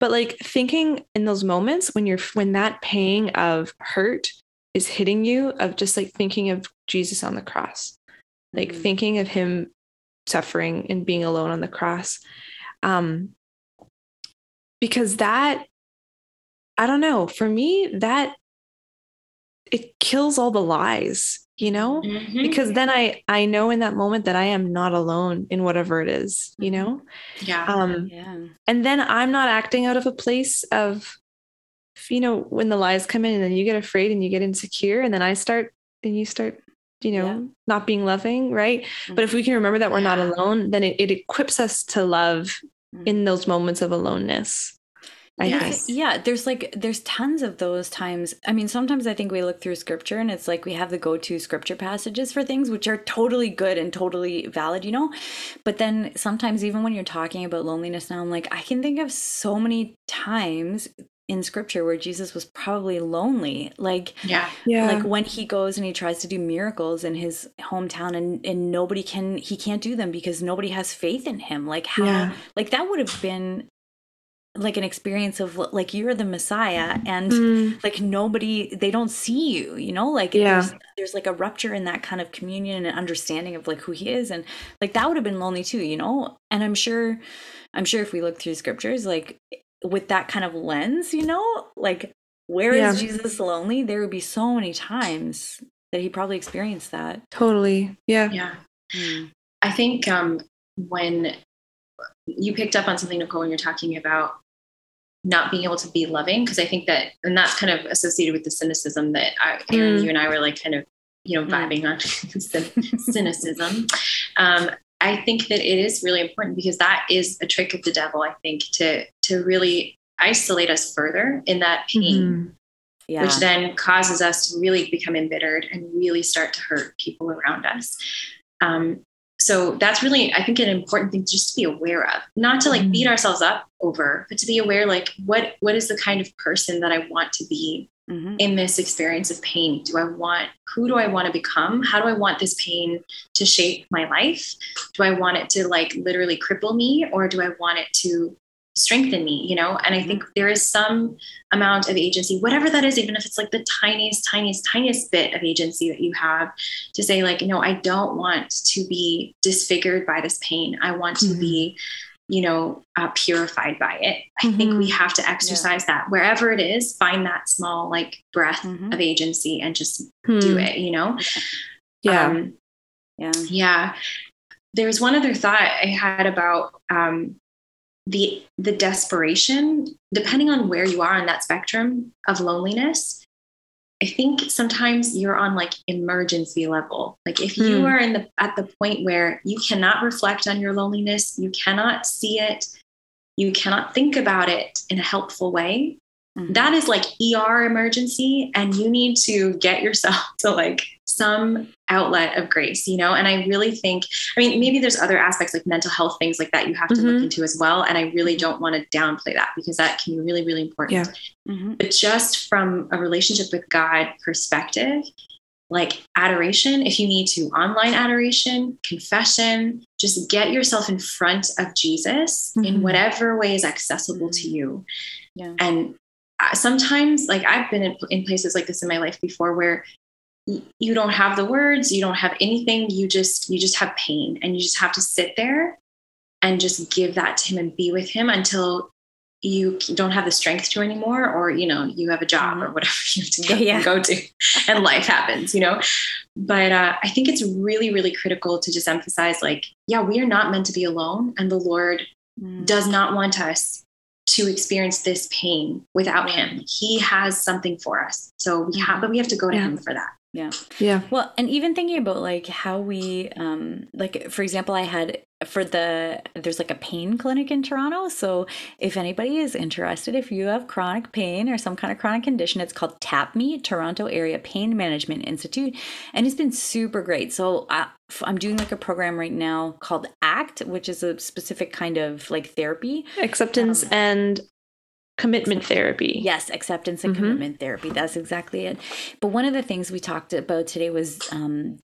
[SPEAKER 2] but like thinking in those moments when you're when that pang of hurt is hitting you of just like thinking of jesus on the cross like
[SPEAKER 1] Mhm.
[SPEAKER 2] thinking of him suffering and being alone on the cross um because that i don't know for me that it kills all the lies you know
[SPEAKER 3] Mhm.
[SPEAKER 2] because then i i know in that moment that i am not alone in whatever it is you know
[SPEAKER 3] yeah.
[SPEAKER 2] um
[SPEAKER 1] Yeah.
[SPEAKER 2] and then i'm not acting out of a place of you know when the lies come in and then you get afraid and you get insecure and then i start and you start you know
[SPEAKER 1] Yeah.
[SPEAKER 2] not being loving right but if we can remember that we're not alone then it, it equips us to love
[SPEAKER 1] Mhm.
[SPEAKER 2] in those moments of aloneness I think.
[SPEAKER 1] Yeah, there's like there's tons of those times. I mean, sometimes I think we look through scripture and it's like we have the go-to scripture passages for things which are totally good and totally valid, you know? But then sometimes even when you're talking about loneliness now, I'm like I can think of so many times in scripture where Jesus was probably lonely. Like
[SPEAKER 3] Yeah.
[SPEAKER 2] Yeah.
[SPEAKER 1] like when he goes and he tries to do miracles in his hometown and and nobody can he can't do them because nobody has faith in him like how
[SPEAKER 2] Yeah.
[SPEAKER 1] like that would have been like an experience of like you're the messiah and
[SPEAKER 2] Mm,
[SPEAKER 1] like nobody they don't see you you know like
[SPEAKER 2] Yeah.
[SPEAKER 1] there's, there's like a rupture in that kind of communion and understanding of like who he is and like that would have been lonely too you know and i'm sure i'm sure if we look through scriptures like with that kind of lens you know like where is
[SPEAKER 2] Yeah.
[SPEAKER 1] jesus lonely there would be so many times that he probably experienced that
[SPEAKER 2] totally. Yeah.
[SPEAKER 3] Yeah.
[SPEAKER 1] Mm.
[SPEAKER 3] I think um, when you picked up on something, Nicole, when you're talking about not being able to be loving, because I think that, and that's kind of associated with the cynicism that I, Erin,
[SPEAKER 2] Mm.
[SPEAKER 3] you and I were like kind of, you know,
[SPEAKER 1] Mm.
[SPEAKER 3] vibing on cyn- cynicism. Um, I think that it is really important because that is a trick of the devil. I think to to really isolate us further in that pain
[SPEAKER 2] Mhm.
[SPEAKER 1] yeah
[SPEAKER 3] which then causes us to really become embittered and really start to hurt people around us. Um, so that's really, I think, an important thing just to be aware of, not to like beat ourselves up over, but to be aware, like what what is the kind of person that I want to be
[SPEAKER 1] Mhm.
[SPEAKER 3] in this experience of pain? Do I want who do I want to become? How do I want this pain to shape my life? Do I want it to like literally cripple me, or do I want it to strengthen me? You know, and I think there is some amount of agency, whatever that is, even if it's like the tiniest, tiniest, tiniest bit of agency that you have to say, like, no, I don't want to be disfigured by this pain. I want to
[SPEAKER 2] Mhm.
[SPEAKER 3] be, you know, uh, purified by it. I think
[SPEAKER 2] Mhm.
[SPEAKER 3] we have to exercise that wherever it is, find that small like breath
[SPEAKER 1] Mhm.
[SPEAKER 3] of agency and just
[SPEAKER 2] Hmm.
[SPEAKER 3] do it, you know?
[SPEAKER 2] Yeah.
[SPEAKER 3] Um,
[SPEAKER 1] yeah
[SPEAKER 3] yeah. There's one other thought I had about um, the the desperation, depending on where you are on that spectrum of loneliness. I think sometimes you're on like emergency level. Like if you
[SPEAKER 2] Hmm.
[SPEAKER 3] are in the at the point where you cannot reflect on your loneliness, you cannot see it, you cannot think about it in a helpful way,
[SPEAKER 1] Mhm.
[SPEAKER 3] that is like ER emergency and you need to get yourself to like some outlet of grace, you know? And I really think, I mean, maybe there's other aspects like mental health things like that you have to look
[SPEAKER 2] Mhm.
[SPEAKER 3] into as well. And I really don't want to downplay that because that can be really, really important.
[SPEAKER 2] Yeah.
[SPEAKER 1] Mhm.
[SPEAKER 3] But just from a relationship with God perspective, like adoration, if you need to, online adoration, confession, just get yourself in front of Jesus in
[SPEAKER 2] Mhm.
[SPEAKER 3] whatever way is accessible to you.
[SPEAKER 1] Yeah.
[SPEAKER 3] And uh, sometimes, like I've been in, in places like this in my life before where you don't have the words, you don't have anything, you just you just have pain and you just have to sit there and just give that to him and be with him until you don't have the strength to anymore or you know you have a job or whatever you have to go,
[SPEAKER 1] Yeah.
[SPEAKER 3] go to and life happens you know but uh, i think it's really really critical to just emphasize like yeah we are not meant to be alone and the lord
[SPEAKER 1] Mm.
[SPEAKER 3] does not want us to experience this pain without him he has something for us so we have but we have to go to
[SPEAKER 2] Yeah.
[SPEAKER 3] him for that
[SPEAKER 1] yeah
[SPEAKER 2] Yeah.
[SPEAKER 1] Well, and even thinking about like how we, um, like for example, I had for the there's like a pain clinic in Toronto. So if anybody is interested, if you have chronic pain or some kind of chronic condition, it's called TAPME, Toronto Area Pain Management Institute, and it's been super great. So I, I'm doing like a program right now called ACT, which is a specific kind of like therapy
[SPEAKER 2] Acceptance
[SPEAKER 1] Um,
[SPEAKER 2] and commitment therapy.
[SPEAKER 1] Yes, acceptance and
[SPEAKER 2] Mhm.
[SPEAKER 1] commitment therapy. That's exactly it. But one of the things we talked about today was um,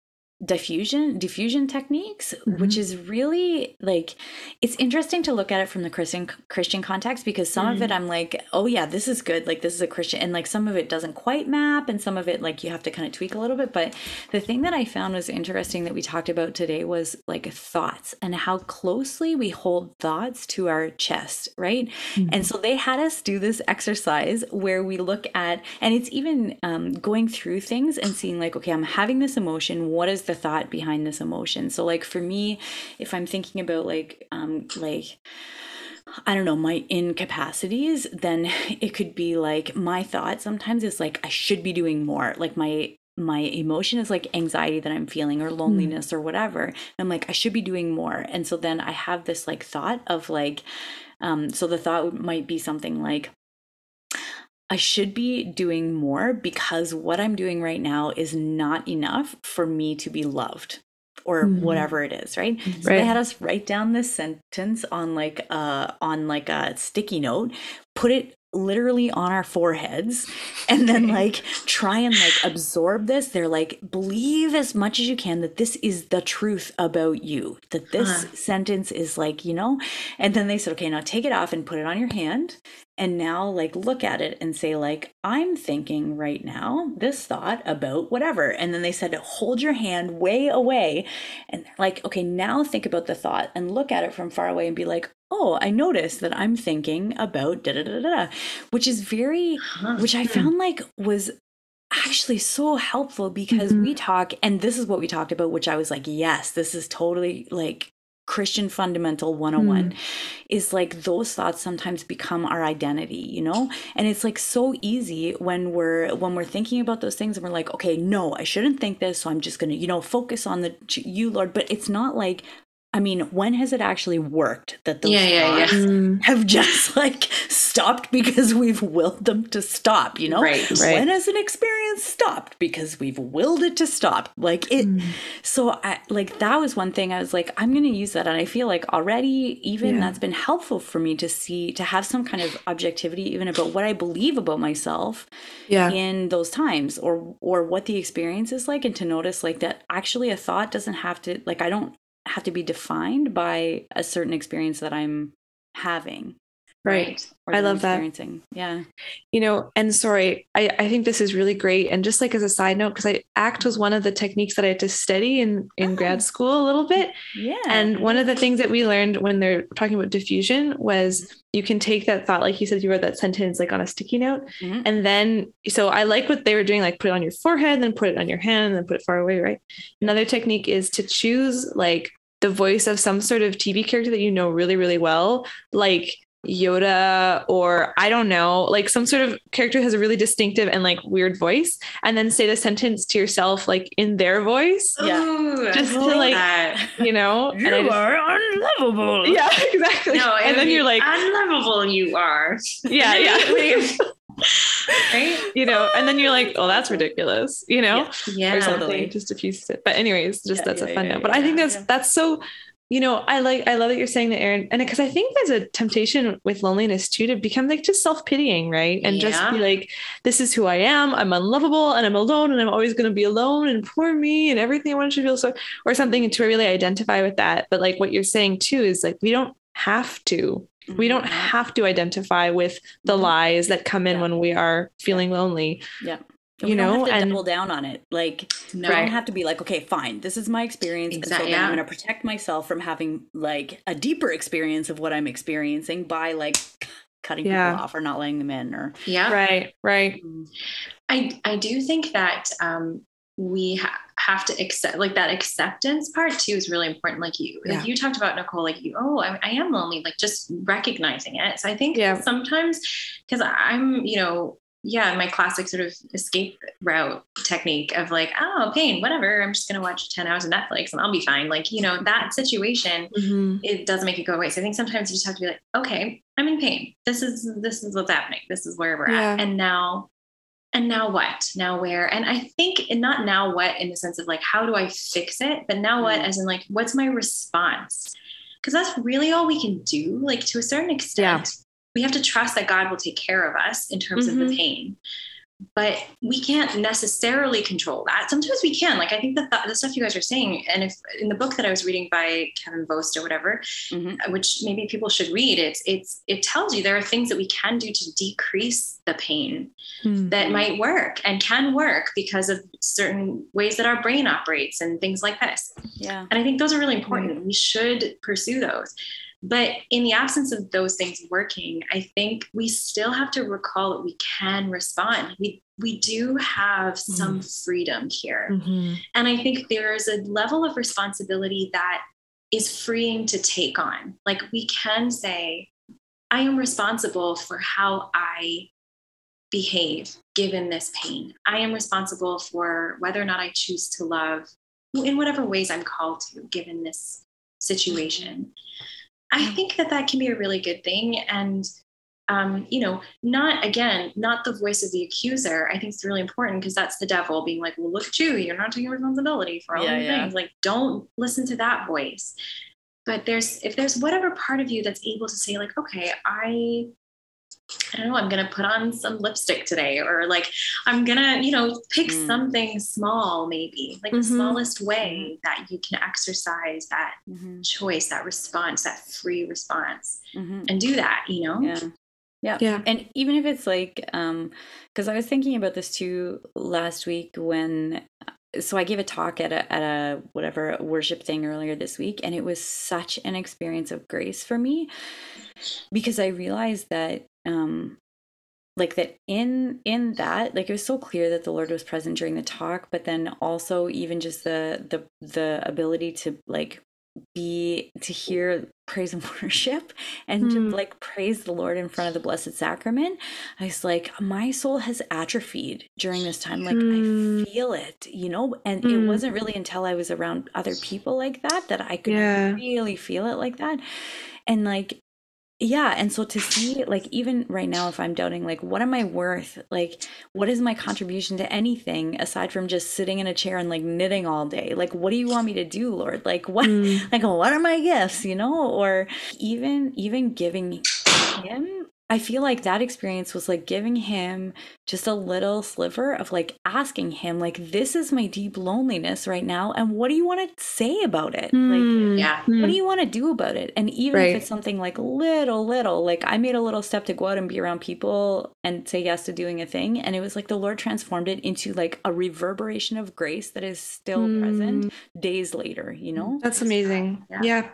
[SPEAKER 1] diffusion, diffusion techniques, which mm-hmm. is really like it's interesting to look at it from the Christian Christian context because some of it mm. I'm like, oh yeah, this is good. Like this is a Christian, and like some of it doesn't quite map, and some of it like you have to kind of tweak a little bit. But the thing that I found was interesting that we talked about today was like thoughts and how closely we hold thoughts to our chest, right? And mm-hmm. so they had us do this exercise where we look at, and it's even um, going through things and seeing, like, okay, I'm having this emotion. What is the thought behind this emotion? So, like, for me, if I'm thinking about, like, um, like, I don't know, my incapacities, then it could be like my thought sometimes is like, I should be doing more. Like, my my emotion is like anxiety that I'm feeling or loneliness or whatever. And I'm like, I should be doing more. And so then I have this like thought of like, um, so the thought might be something like, I should be doing more because what I'm doing right now is not enough for me to be loved or mm-hmm. whatever it is, right? Mm-hmm. So right. they had us write down this sentence on like uh on like a sticky note, put it literally on our foreheads and then like try and like absorb this. They're like believe as much as you can that this is the truth about you that this uh-huh. sentence is like you know? And then they said okay now take it off and put it on your hand. And now like look at it and say like i'm thinking right now this thought about whatever. And then they said hold your hand way away. And like okay now think about the thought and look at it from far away and be like oh, I noticed that I'm thinking about da da da da, which is very, which I found like was actually so helpful because mm-hmm. we talk, and this is what we talked about, which I was like, yes, this is totally like Christian fundamental 101 mm. is like those thoughts sometimes become our identity, you know? And it's like so easy when we're when we're thinking about those things and we're like, okay, no, I shouldn't think this, so I'm just going to, you know, focus on the you Lord, but it's not like I mean, when has it actually worked that those yeah, yeah, yeah. Mm. have just like stopped because we've willed them to stop, you know?
[SPEAKER 3] Right, right.
[SPEAKER 1] When has an experience stopped because we've willed it to stop? Like it mm. so I like that was one thing I was like, I'm gonna use that. And I feel like already even yeah. that's been helpful for me to see to have some kind of objectivity even about what I believe about myself yeah. in those times or or what the experience is like and to notice like that actually a thought doesn't have to like I don't have to be defined by a certain experience that I'm having.
[SPEAKER 2] Right. I love that.
[SPEAKER 1] Yeah.
[SPEAKER 2] You know, and sorry, I, I think this is really great. And just like as a side note, because I ACT was one of the techniques that I had to study in, in oh. grad school a little bit.
[SPEAKER 1] Yeah.
[SPEAKER 2] And one of the things that we learned when they're talking about diffusion was you can take that thought, like you said, you wrote that sentence like on a sticky note. Mm-hmm. And then, so I like what they were doing, like put it on your forehead, then put it on your hand, and then put it far away, right? Another technique is to choose like the voice of some sort of TV character that you know really, really well, like Yoda or I don't know, like some sort of character has a really distinctive and like weird voice, and then say the sentence to yourself like in their voice.
[SPEAKER 3] Yeah. Ooh,
[SPEAKER 2] just to like that. you know,
[SPEAKER 1] you just, are unlovable.
[SPEAKER 2] Yeah, exactly.
[SPEAKER 3] No, and then you're like unlovable you are.
[SPEAKER 2] Yeah, yeah. right? You know, and then you're like, oh, that's ridiculous, you know?
[SPEAKER 3] Yeah.
[SPEAKER 2] Or something. Totally. Just diffuses it. But anyways, just yeah, that's yeah, a fun yeah, note. But I think that's that's so you know, I like I love that you're saying that, Erin, and because I think there's a temptation with loneliness too to become like just self pitying, right? And just be like, this is who I am. I'm unlovable, and I'm alone, and I'm always going to be alone, and poor me, and everything I want to feel so, or something to really identify with that. But like what you're saying too is like we don't have to we don't mm-hmm. have to identify with the mm-hmm. lies that come in yeah. when we are feeling lonely.
[SPEAKER 1] Yeah. And you know, and double down on it. Like, no. I don't have to be like, okay, fine, this is my experience, exactly. and so yeah. I'm going to protect myself from having like a deeper experience of what I'm experiencing by like cutting yeah. people off or not letting them in, or
[SPEAKER 3] yeah,
[SPEAKER 2] right, right.
[SPEAKER 3] Mm. I I do think that um, we ha- have to accept like that acceptance part too is really important like you yeah. like you talked about nicole like you oh I, I, am lonely like just recognizing it so i think yeah. sometimes because i'm you know yeah my classic sort of escape route technique of like oh pain whatever i'm just going to watch 10 hours of netflix and i'll be fine. Like you know that situation mm-hmm. it doesn't make it go away. So i think sometimes you just have to be like okay i'm in pain. This is this is what's happening. This is where we're yeah. at and now and now what? Now where? And i think and not now what in the sense of like how do i fix it? But now what mm. as in like what's my response? Because that's really all we can do like to a certain extent. yeah. We have to trust that god will take care of us in terms mm-hmm. of the mm-hmm. pain but we can't necessarily control that. Sometimes we can. Like I think the th- the stuff you guys are saying, and if in the book that I was reading by Kevin Vost or whatever, mm-hmm. which maybe people should read, it's it's it tells you there are things that we can do to decrease the pain mm-hmm. that might work and can work because of certain ways that our brain operates and things like this.
[SPEAKER 1] Yeah,
[SPEAKER 3] and I think those are really important. We should pursue those. But in the absence of those things working, I think we still have to recall that we can respond. We we do have some mm. freedom here. Mm-hmm. And I think there is a level of responsibility that is freeing to take on. Like we can say, I am responsible for how I behave given this pain. I am responsible for whether or not I choose to love in whatever ways I'm called to given this situation. I think that that can be a really good thing. And um, you know, not again, not the voice of the accuser. I think it's really important because that's the devil being like, well, look at you, you're not taking responsibility for all
[SPEAKER 1] Yeah,
[SPEAKER 3] the
[SPEAKER 1] yeah.
[SPEAKER 3] things. Like, don't listen to that voice. But there's if there's whatever part of you that's able to say, like, okay, I I don't know, I'm gonna put on some lipstick today, or like I'm gonna, you know, pick
[SPEAKER 1] Mm.
[SPEAKER 3] something small, maybe like the
[SPEAKER 2] Mhm.
[SPEAKER 3] smallest way that you can exercise that
[SPEAKER 1] Mhm.
[SPEAKER 3] choice, that response, that free response,
[SPEAKER 1] Mhm.
[SPEAKER 3] and do that, you know?
[SPEAKER 1] Yeah. Yeah.
[SPEAKER 2] Yeah.
[SPEAKER 1] And even if it's like, um, because I was thinking about this too last week when, so I gave a talk at a, at a whatever worship thing earlier this week, and it was such an experience of grace for me because I realized that, um, like that in in that like it was so clear that the lord was present during the talk but then also even just the the the ability to like be to hear praise and worship and to
[SPEAKER 2] Hmm.
[SPEAKER 1] like praise the lord in front of the blessed sacrament i was like my soul has atrophied during this time like
[SPEAKER 2] Hmm.
[SPEAKER 1] i feel it you know and it
[SPEAKER 2] Hmm.
[SPEAKER 1] wasn't really until i was around other people like that that i could
[SPEAKER 2] Yeah.
[SPEAKER 1] really feel it like that and like yeah and so to see like even right now if i'm doubting like what am i worth? Like what is my contribution to anything aside from just sitting in a chair and like knitting all day? Like what do you want me to do lord? Like what
[SPEAKER 2] Mm.
[SPEAKER 1] like what are my gifts you know? Or even even giving him i feel like that experience was like giving him just a little sliver of like asking him like this is my deep loneliness right now and what do you want to say about it like
[SPEAKER 2] Mm.
[SPEAKER 3] Yeah.
[SPEAKER 1] what do hmm. you want to do about it and even
[SPEAKER 2] Right.
[SPEAKER 1] if it's something like little little like i made a little step to go out and be around people and say yes to doing a thing and it was like the lord transformed it into like a reverberation of grace that is still present hmm. days later you know
[SPEAKER 2] That's uh, amazing.
[SPEAKER 3] Yeah.
[SPEAKER 2] Yeah.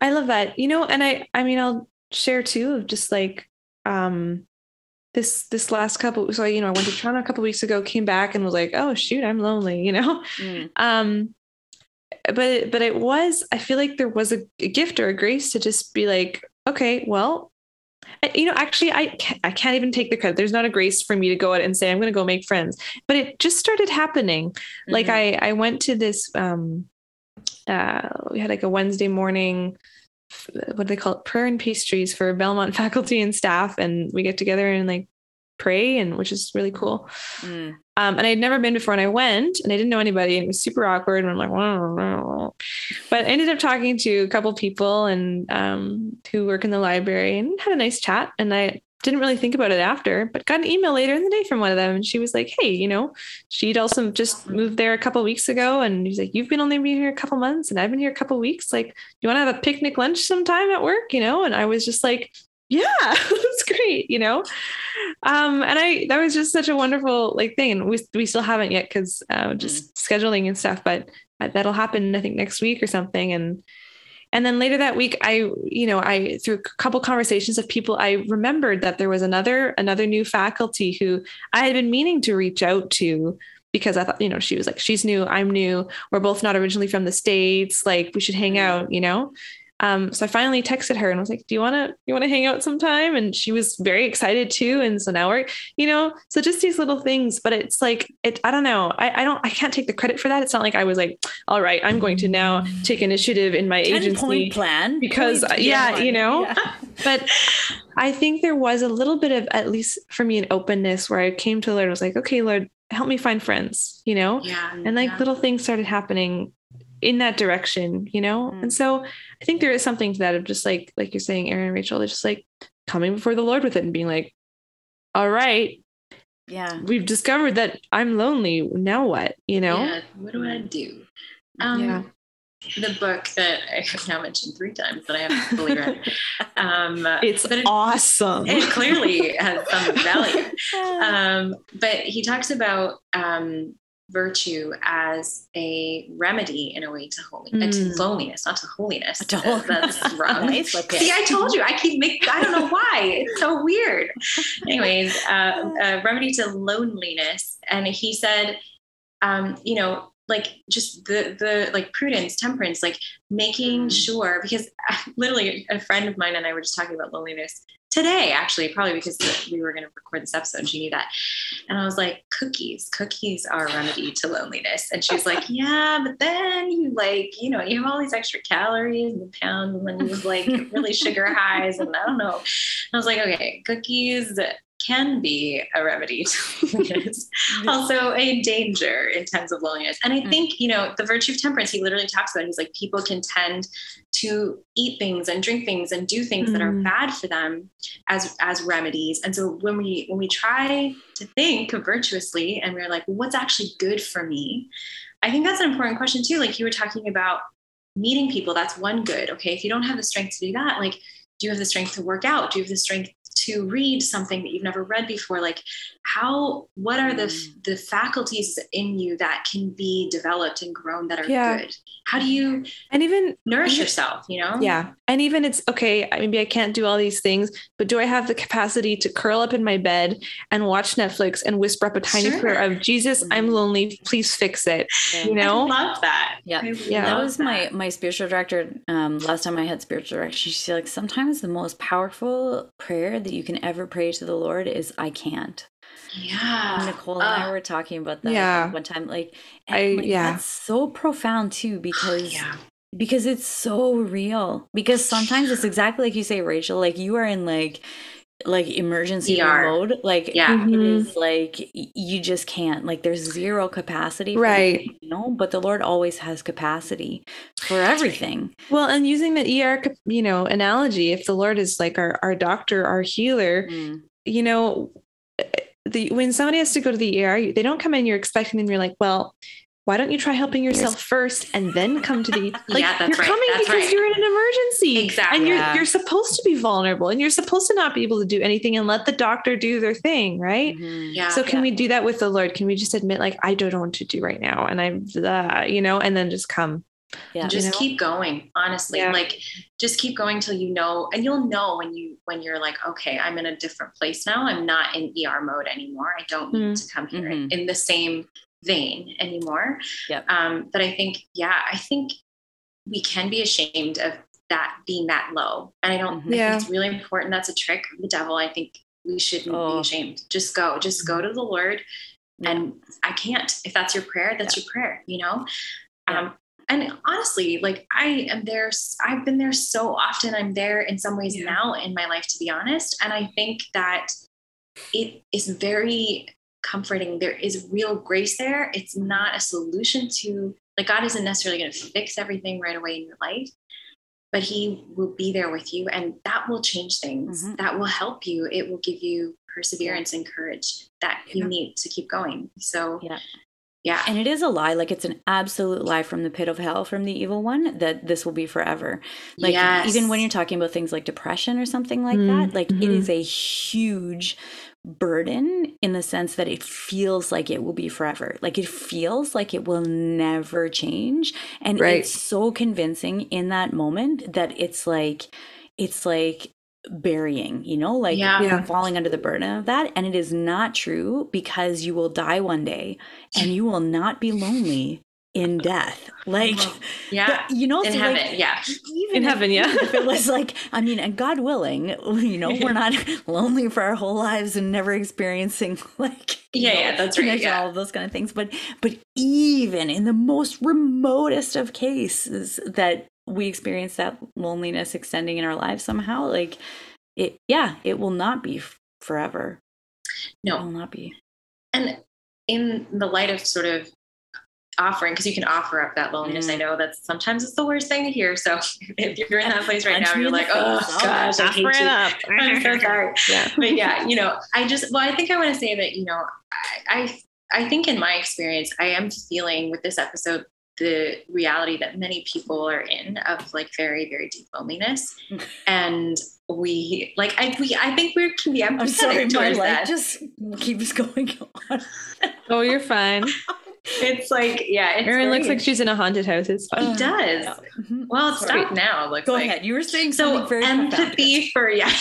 [SPEAKER 2] I love that. You know, and I I mean I'll share too of just like um this this last couple so you know I went to Toronto a couple weeks ago, came back and was like, "Oh shoot, I'm lonely," you know?
[SPEAKER 1] Mm,
[SPEAKER 2] Um but but it was I feel like there was a, a gift or a grace to just be like, "Okay, well, you know, actually, I can't, I can't even take the credit. There's not a grace for me to go out and say I'm going to go make friends. But it just started happening like
[SPEAKER 1] mhm.
[SPEAKER 2] i i went to this um uh we had like a wednesday morning what do they call it? Prayer and pastries for belmont faculty and staff and we get together and like pray and which is really cool.
[SPEAKER 1] Mm,
[SPEAKER 2] um and i'd never been before and i went and i didn't know anybody and it was super awkward and i'm like but I ended up talking to a couple people and um who work in the library and had a nice chat and i didn't really think about it after, but got an email later in the day from one of them. And she was like, Hey, you know, she'd also just moved there a couple weeks ago. And he's like, You've been only been here a couple months and I've been here a couple weeks. Like, you want to have a picnic lunch sometime at work? You know? And I was just like, Yeah, that's great, you know? Um, and I that was just such a wonderful like thing. And we we still haven't yet because uh just scheduling and stuff, but uh, that'll happen, I think, next week or something. And and then later that week, I, you know, I through a couple conversations of people, I remembered that there was another another new faculty who I had been meaning to reach out to because I thought, you know, she was like, she's new, I'm new, we're both not originally from the states, like we should hang out, you know. Um, so I finally texted her and was like, "Do you want to you want to hang out sometime?" And she was very excited too. And so now we're, you know, so just these little things. But it's like it. I don't know. I, I don't. I can't take the credit for that. It's not like I was like, "All right, I'm going to now take initiative in my
[SPEAKER 1] 10
[SPEAKER 2] agency."
[SPEAKER 1] point plan
[SPEAKER 2] because,
[SPEAKER 1] Point
[SPEAKER 2] yeah,
[SPEAKER 1] one.
[SPEAKER 2] you know,
[SPEAKER 1] Yeah.
[SPEAKER 2] but I think there was a little bit of, at least for me, an openness where I came to the Lord and was like, okay, Lord, help me find friends, you know?
[SPEAKER 3] Yeah.
[SPEAKER 2] And like
[SPEAKER 3] yeah.
[SPEAKER 2] little things started happening in that direction, you know?
[SPEAKER 1] Mm.
[SPEAKER 2] And so I think there is something to that of just like, like you're saying, Erin and Rachel, they're just like coming before the Lord with it and being like, all right,
[SPEAKER 1] yeah
[SPEAKER 2] we've discovered that I'm lonely. Now what, you know?
[SPEAKER 3] Yeah, what do I do? Um,
[SPEAKER 2] Yeah.
[SPEAKER 3] The book that I have now mentioned three times that I haven't fully read. Um,
[SPEAKER 2] It's
[SPEAKER 3] it,
[SPEAKER 2] awesome.
[SPEAKER 3] it clearly has some value. Um, but he talks about um, virtue as a remedy in a way to holy uh, to
[SPEAKER 2] Mm.
[SPEAKER 3] loneliness, not to holiness. That- That's wrong.
[SPEAKER 1] Nice, okay.
[SPEAKER 3] See, I told you. I keep making. I don't know why. It's so weird. Anyways, uh, a remedy to loneliness, and he said, um, you know, like just the the like prudence, temperance, like making
[SPEAKER 1] Mm.
[SPEAKER 3] sure because literally a friend of mine and I were just talking about loneliness today, actually, probably because we were going to record this episode. And she knew that. And I was like, cookies, cookies are a remedy to loneliness. And she's like, yeah, but then you like, you know, you have all these extra calories and pounds and then you like really sugar highs. And I don't know. I was like, okay, cookies can be a remedy to loneliness, also a danger in times of loneliness. And I mm. think, you know, the virtue of temperance, he literally talks about, it. he's like, people can tend to eat things and drink things and do things mm. that are mm. bad for them as as remedies. And so when we when we try to think virtuously and we're like, well, what's actually good for me? I think that's an important question too. Like you were talking about meeting people, that's one good. Okay. If you don't have the strength to do that, like do you have the strength to work out? Do you have the strength to read something that you've never read before like how what are the mm. the faculties in you that can be developed and grown that are yeah. good how do you
[SPEAKER 2] and even
[SPEAKER 3] nourish even, yourself you know
[SPEAKER 2] yeah and even it's okay maybe i can't do all these things but do i have the capacity to curl up in my bed and watch netflix and whisper up a tiny sure. prayer of jesus i'm mm-hmm. lonely please fix it yeah. you know
[SPEAKER 3] I love that
[SPEAKER 1] yeah yeah that was that. my my spiritual director um last time i had spiritual direction she's like sometimes the most powerful prayer that you can ever pray to the lord is i can't
[SPEAKER 3] yeah.
[SPEAKER 1] Nicole and uh, I were talking about that
[SPEAKER 2] yeah.
[SPEAKER 1] one time. Like,
[SPEAKER 2] I,
[SPEAKER 1] like,
[SPEAKER 2] yeah.
[SPEAKER 1] That's so profound too because yeah. because it's so real. Because sometimes it's exactly like you say, Rachel, like you are in like like emergency ER. mode like
[SPEAKER 3] yeah
[SPEAKER 1] it is mm-hmm. like you just can't like there's zero capacity
[SPEAKER 2] right
[SPEAKER 1] you know but the lord always has capacity for everything
[SPEAKER 2] well and using the er you know analogy if the lord is like our, our doctor our healer mm. you know the when somebody has to go to the ER, they don't come in. You're expecting them. You're like, well, why don't you try helping yourself first and then come to the like
[SPEAKER 3] yeah,
[SPEAKER 2] you're
[SPEAKER 3] right.
[SPEAKER 2] coming
[SPEAKER 3] that's
[SPEAKER 2] because
[SPEAKER 3] right.
[SPEAKER 2] you're in an emergency
[SPEAKER 3] exactly
[SPEAKER 2] and you're yeah. you're supposed to be vulnerable and you're supposed to not be able to do anything and let the doctor do their thing right
[SPEAKER 3] mm-hmm. yeah
[SPEAKER 2] so can yeah. we do that with the lord can we just admit like i don't know what to do right now and i'm uh, you know and then just come
[SPEAKER 3] yeah just you know? keep going honestly yeah. like just keep going till you know and you'll know when you when you're like okay i'm in a different place now i'm not in er mode anymore i don't mm-hmm. need to come here mm-hmm. in the same vein anymore
[SPEAKER 1] yep.
[SPEAKER 3] um but i think yeah i think we can be ashamed of that being that low and i don't mm-hmm. yeah. think it's really important that's a trick of the devil i think we shouldn't oh. be ashamed just go just go mm-hmm. to the lord and i can't if that's your prayer that's yeah. your prayer you know yeah. um, and honestly like i am there i've been there so often i'm there in some ways yeah. now in my life to be honest and i think that it is very comforting there is real grace there it's not a solution to like god isn't necessarily going to fix everything right away in your life but he will be there with you and that will change things mm-hmm. that will help you it will give you perseverance and courage that yeah. you need to keep going so
[SPEAKER 1] yeah
[SPEAKER 3] yeah.
[SPEAKER 1] And it is a lie. Like it's an absolute lie from the pit of hell from the evil one that this will be forever. Like yes. even when you're talking about things like depression or something like mm-hmm. that, like mm-hmm. it is a huge burden in the sense that it feels like it will be forever. Like it feels like it will never change. And right. it's so convincing in that moment that it's like it's like burying, you know, like
[SPEAKER 3] yeah.
[SPEAKER 1] falling under the burden of that. And it is not true because you will die one day and you will not be lonely in death. Like,
[SPEAKER 3] yeah,
[SPEAKER 1] you know,
[SPEAKER 3] in
[SPEAKER 1] so
[SPEAKER 3] heaven,
[SPEAKER 1] like,
[SPEAKER 3] yeah,
[SPEAKER 2] even in heaven, yeah.
[SPEAKER 1] If it was like, I mean, and God willing, you know, we're not lonely for our whole lives and never experiencing like,
[SPEAKER 3] yeah,
[SPEAKER 1] know,
[SPEAKER 3] yeah, that's right, yeah.
[SPEAKER 1] all of those kind of things. But, but even in the most remotest of cases that we experience that loneliness extending in our lives somehow like it yeah it will not be forever
[SPEAKER 3] no
[SPEAKER 1] it will not be
[SPEAKER 3] and in the light of sort of offering because you can offer up that loneliness mm. i know that sometimes it's the worst thing to hear so if you're in that place right now you're like oh gosh i hate you.
[SPEAKER 2] Up.
[SPEAKER 3] i'm so sorry
[SPEAKER 2] yeah
[SPEAKER 3] but yeah you know i just well i think i want to say that you know I, I I think in my experience, I am feeling with this episode the reality that many people are in of like very very deep loneliness and we like i we i think we can be empathetic I'm sorry, my life that.
[SPEAKER 1] just keeps going on
[SPEAKER 2] oh you're fine
[SPEAKER 3] it's like yeah it's
[SPEAKER 2] Erin looks like she's in a haunted house it's
[SPEAKER 3] fine. He does mm-hmm. well it's stopped now looks
[SPEAKER 1] go
[SPEAKER 3] like.
[SPEAKER 1] ahead you were saying so very
[SPEAKER 3] empathy for yeah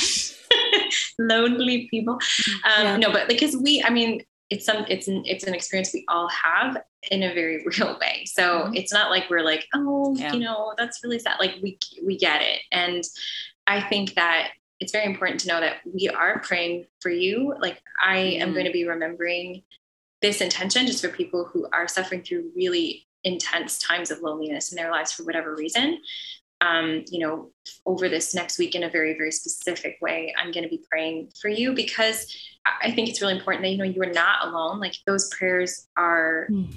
[SPEAKER 3] lonely people um yeah. no but because we i mean it's some it's an it's an experience we all have in a very real way so mm-hmm. it's not like we're like oh yeah. you know that's really sad like we we get it and i think that it's very important to know that we are praying for you. Like I am
[SPEAKER 1] Mhm.
[SPEAKER 3] going to be remembering this intention just for people who are suffering through really intense times of loneliness in their lives for whatever reason. Um, you know, over this next week in a very, very specific way, I'm going to be praying for you because I think it's really important that you know you are not alone. Like those prayers are
[SPEAKER 1] Mm.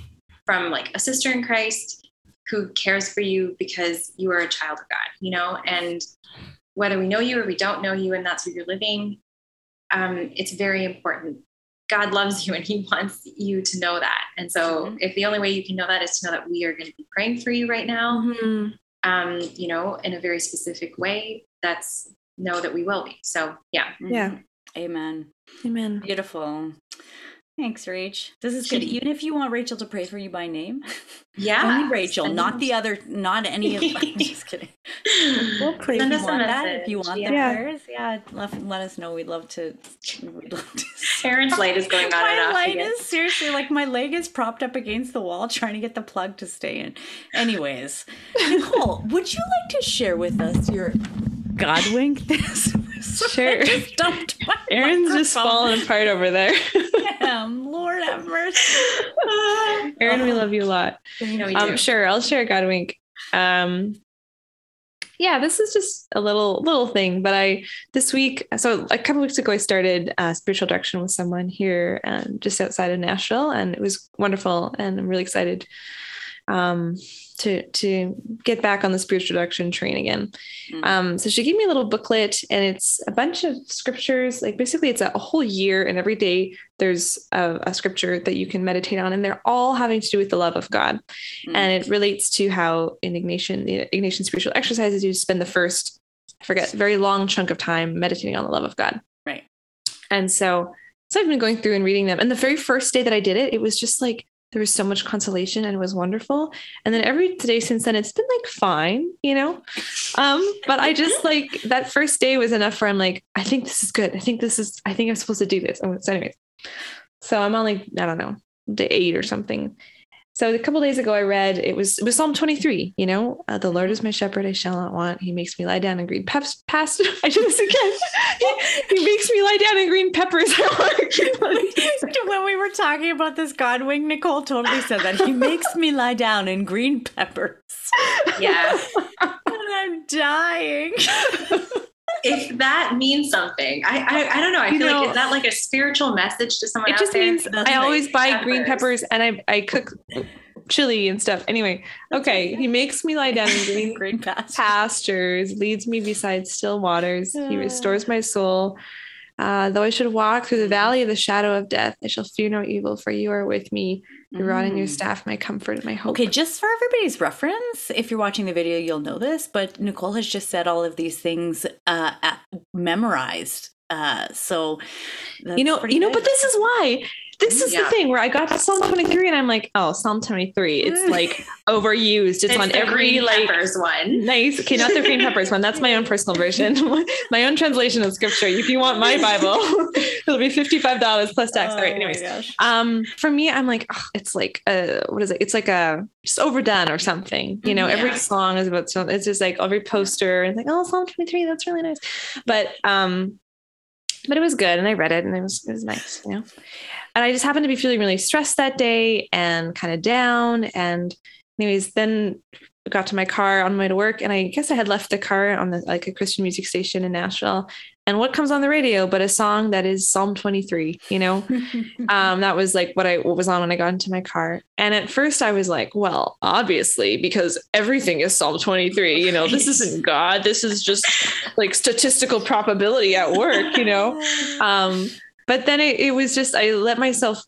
[SPEAKER 3] from like a sister in Christ who cares for you because you are a child of God, you know, and whether we know you or we don't know you and that's where you're living, um, it's very important. God loves you and he wants you to know that. And so
[SPEAKER 1] Mhm.
[SPEAKER 3] if the only way you can know that is to know that we are going to be praying for you right now,
[SPEAKER 2] Mhm.
[SPEAKER 3] um, you know, in a very specific way, that's know that we will be. So yeah.
[SPEAKER 2] Yeah.
[SPEAKER 1] Mhm. Amen.
[SPEAKER 2] Amen.
[SPEAKER 1] Beautiful. Thanks, Rach. This is good. Even if you want Rachel to pray for you by name,
[SPEAKER 3] Yeah.
[SPEAKER 1] only Rachel,
[SPEAKER 3] Send
[SPEAKER 1] not
[SPEAKER 3] us-
[SPEAKER 1] the other, not any of. I'm just kidding.
[SPEAKER 2] We'll pray
[SPEAKER 3] Send
[SPEAKER 1] if
[SPEAKER 3] us
[SPEAKER 1] you
[SPEAKER 3] a
[SPEAKER 1] want that, if you want the
[SPEAKER 2] Yeah.
[SPEAKER 1] prayers, yeah, let, let us know. We'd love to. We'd love to.
[SPEAKER 3] Erin's light is going on and
[SPEAKER 1] my
[SPEAKER 3] off
[SPEAKER 1] light
[SPEAKER 3] again.
[SPEAKER 1] is seriously like my leg is propped up against the wall trying to get the plug to stay in. Anyways, Nicole, would you like to share with us your God wink this?
[SPEAKER 2] Sure.
[SPEAKER 1] just dumped
[SPEAKER 2] Erin's just falling apart over there.
[SPEAKER 1] Damn, Lord have mercy.
[SPEAKER 2] Erin, we love you a lot.
[SPEAKER 3] No,
[SPEAKER 2] Um, sure, I'll share a God wink. Um, yeah, this is just a little little thing, but I this week, so a couple weeks ago, I started uh, spiritual direction with someone here, um, just outside of Nashville, and it was wonderful, and I'm really excited um, to to get back on the spiritual direction train again.
[SPEAKER 1] Mm.
[SPEAKER 2] Um, so she gave me a little booklet, and it's a bunch of scriptures. Like basically, it's a, whole year, and every day there's a, a scripture that you can meditate on, and they're all having to do with the love of God,
[SPEAKER 1] Mm.
[SPEAKER 2] and it relates to how in Ignatian the Ignatian spiritual exercises you spend the first, I forget, very long chunk of time meditating on the love of God.
[SPEAKER 1] Right.
[SPEAKER 2] And so, so I've been going through and reading them, and the very first day that I did it, it was just like there was so much consolation and it was wonderful. And then every day since then, it's been like fine, you know. Um, but I just like that first day was enough where I'm like, I think this is good. I think this is. I think I'm supposed to do this. Oh, so anyways, so I'm on like I don't know day eight or something. So a couple days ago, I read it was it was Psalm 23. You know, uh, the Lord is my shepherd; I shall not want. He makes me lie down in green peps. Past I do this again. he, he makes me lie down in green peppers.
[SPEAKER 1] when we were talking about this God wink, Nicole totally said that he makes me lie down in green peppers.
[SPEAKER 3] yeah.
[SPEAKER 1] And I'm dying.
[SPEAKER 3] If that means something, I I, I don't know. I
[SPEAKER 2] You
[SPEAKER 3] feel
[SPEAKER 2] know-
[SPEAKER 3] like is that like a spiritual message to someone
[SPEAKER 2] it just
[SPEAKER 3] there?
[SPEAKER 2] means I always buy green
[SPEAKER 3] Peppers.
[SPEAKER 2] peppers and I I cook chili and stuff. Anyway, okay, he makes me lie down in green
[SPEAKER 1] green pastures.
[SPEAKER 2] pastures, leads me beside still waters. He restores my soul. Uh, though I should walk through the valley of the shadow of death, I shall fear no evil, for you are with me. Your rod and your
[SPEAKER 1] Mm.
[SPEAKER 2] staff, my comfort and my hope.
[SPEAKER 1] Okay, just for everybody's reference, if you're watching the video, you'll know this, but Nicole has just said all of these things uh, at, memorized. Uh, so that's
[SPEAKER 2] you know, you know,
[SPEAKER 1] good.
[SPEAKER 2] but this is why. This is
[SPEAKER 3] Yeah.
[SPEAKER 2] the thing where I got to Psalm 23 and I'm like, oh, Psalm 23. It's like overused. It's,
[SPEAKER 3] It's
[SPEAKER 2] on every
[SPEAKER 3] green
[SPEAKER 2] like
[SPEAKER 3] peppers one.
[SPEAKER 2] Nice. Okay, not the green peppers one. That's my own personal version. my own translation of scripture. If you want my Bible, it'll be $55 plus tax. All right.
[SPEAKER 1] Oh
[SPEAKER 2] Anyways. Um, for me, I'm like, oh, it's like a what is it? It's like a just overdone or something. You know, every song is about something. It's just like every poster and it's like, oh, Psalm 23, that's really nice. But um, but it was good and I read it and it was it was nice, you know. And I just happened to be feeling really stressed that day and kind of down. And anyways, then got to my car on my way to work and I guess I had left the car on the like a Christian music station in Nashville. And what comes on the radio but a song that is Psalm 23, you know? um, that was like what I what was on when I got into my car. And at first I was like, well, obviously, because everything is Psalm 23, you know, this isn't God. This is just like statistical probability at work, you know? Um, but then it, it was just, I let myself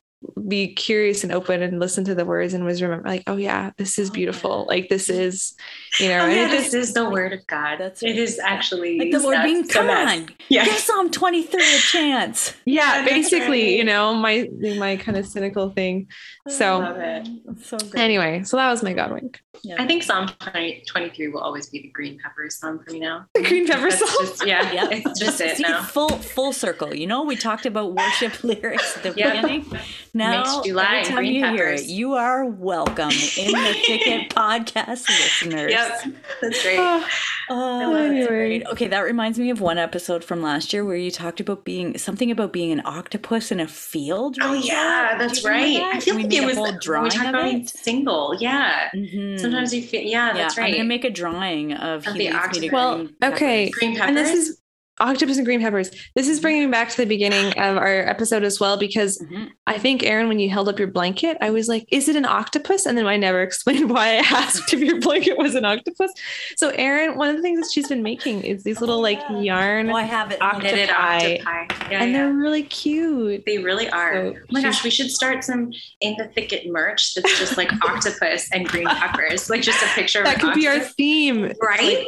[SPEAKER 2] be curious and open and listen to the words and was remember like, oh yeah, this is oh, beautiful. Like this is, you know,
[SPEAKER 3] Oh, yeah, this is the word of God.
[SPEAKER 1] That's
[SPEAKER 3] it is actually
[SPEAKER 1] like the Lord being, come on,
[SPEAKER 3] Yeah.
[SPEAKER 1] give Psalm 23 a chance.
[SPEAKER 2] yeah, basically,
[SPEAKER 3] right.
[SPEAKER 2] you know, my, my kind of cynical thing. So.
[SPEAKER 1] So
[SPEAKER 2] anyway, so that was my God wink.
[SPEAKER 1] Yeah.
[SPEAKER 3] I think Psalm 20, 23 will always be the green peppers song for me now.
[SPEAKER 2] The green pepper
[SPEAKER 3] That's
[SPEAKER 2] song.
[SPEAKER 3] just, yeah,
[SPEAKER 1] Yeah,
[SPEAKER 3] it's just it
[SPEAKER 1] See,
[SPEAKER 3] now.
[SPEAKER 1] full full circle. You know, we talked about worship lyrics at the
[SPEAKER 3] Yeah.
[SPEAKER 1] beginning. Now,
[SPEAKER 3] July
[SPEAKER 1] every time you hear it, you are welcome in the Thicket podcast listeners.
[SPEAKER 3] Yep, that's great.
[SPEAKER 2] Oh,
[SPEAKER 1] Oh, great. Okay, that reminds me of one episode from last year where you talked about being something about being an octopus in a field.
[SPEAKER 3] Oh yeah, that's right.
[SPEAKER 1] that?
[SPEAKER 3] I feel
[SPEAKER 1] we
[SPEAKER 3] like it was
[SPEAKER 1] whole drawing
[SPEAKER 3] we talk
[SPEAKER 1] of
[SPEAKER 3] about
[SPEAKER 1] it.
[SPEAKER 3] single. Yeah.
[SPEAKER 1] Mhm.
[SPEAKER 3] Sometimes mm. you feel yeah, that's
[SPEAKER 1] yeah, I'm gonna make a drawing of,
[SPEAKER 3] Of
[SPEAKER 1] he
[SPEAKER 3] the
[SPEAKER 1] leads me to
[SPEAKER 3] octopus.
[SPEAKER 2] Well, okay.
[SPEAKER 3] Green peppers.
[SPEAKER 2] and this is octopus and green peppers. This is bringing me back to the beginning of our episode as well because
[SPEAKER 1] Mhm.
[SPEAKER 2] I think Erin, when you held up your blanket, I was like, "Is it an octopus?" And then I never explained why I asked if your blanket was an octopus. So, Erin, one of the things that she's been making is these little like
[SPEAKER 1] yeah.
[SPEAKER 2] yarn,
[SPEAKER 1] Oh, I have it.
[SPEAKER 2] Octopus. octopi.
[SPEAKER 3] octopi. Yeah,
[SPEAKER 2] and
[SPEAKER 3] yeah.
[SPEAKER 2] they're really cute.
[SPEAKER 3] They really are.
[SPEAKER 2] So
[SPEAKER 3] oh my gosh, we should start some in the thicket merch that's just like octopus and green peppers. Like just a picture of
[SPEAKER 2] That
[SPEAKER 3] an
[SPEAKER 2] could be our theme.
[SPEAKER 3] right.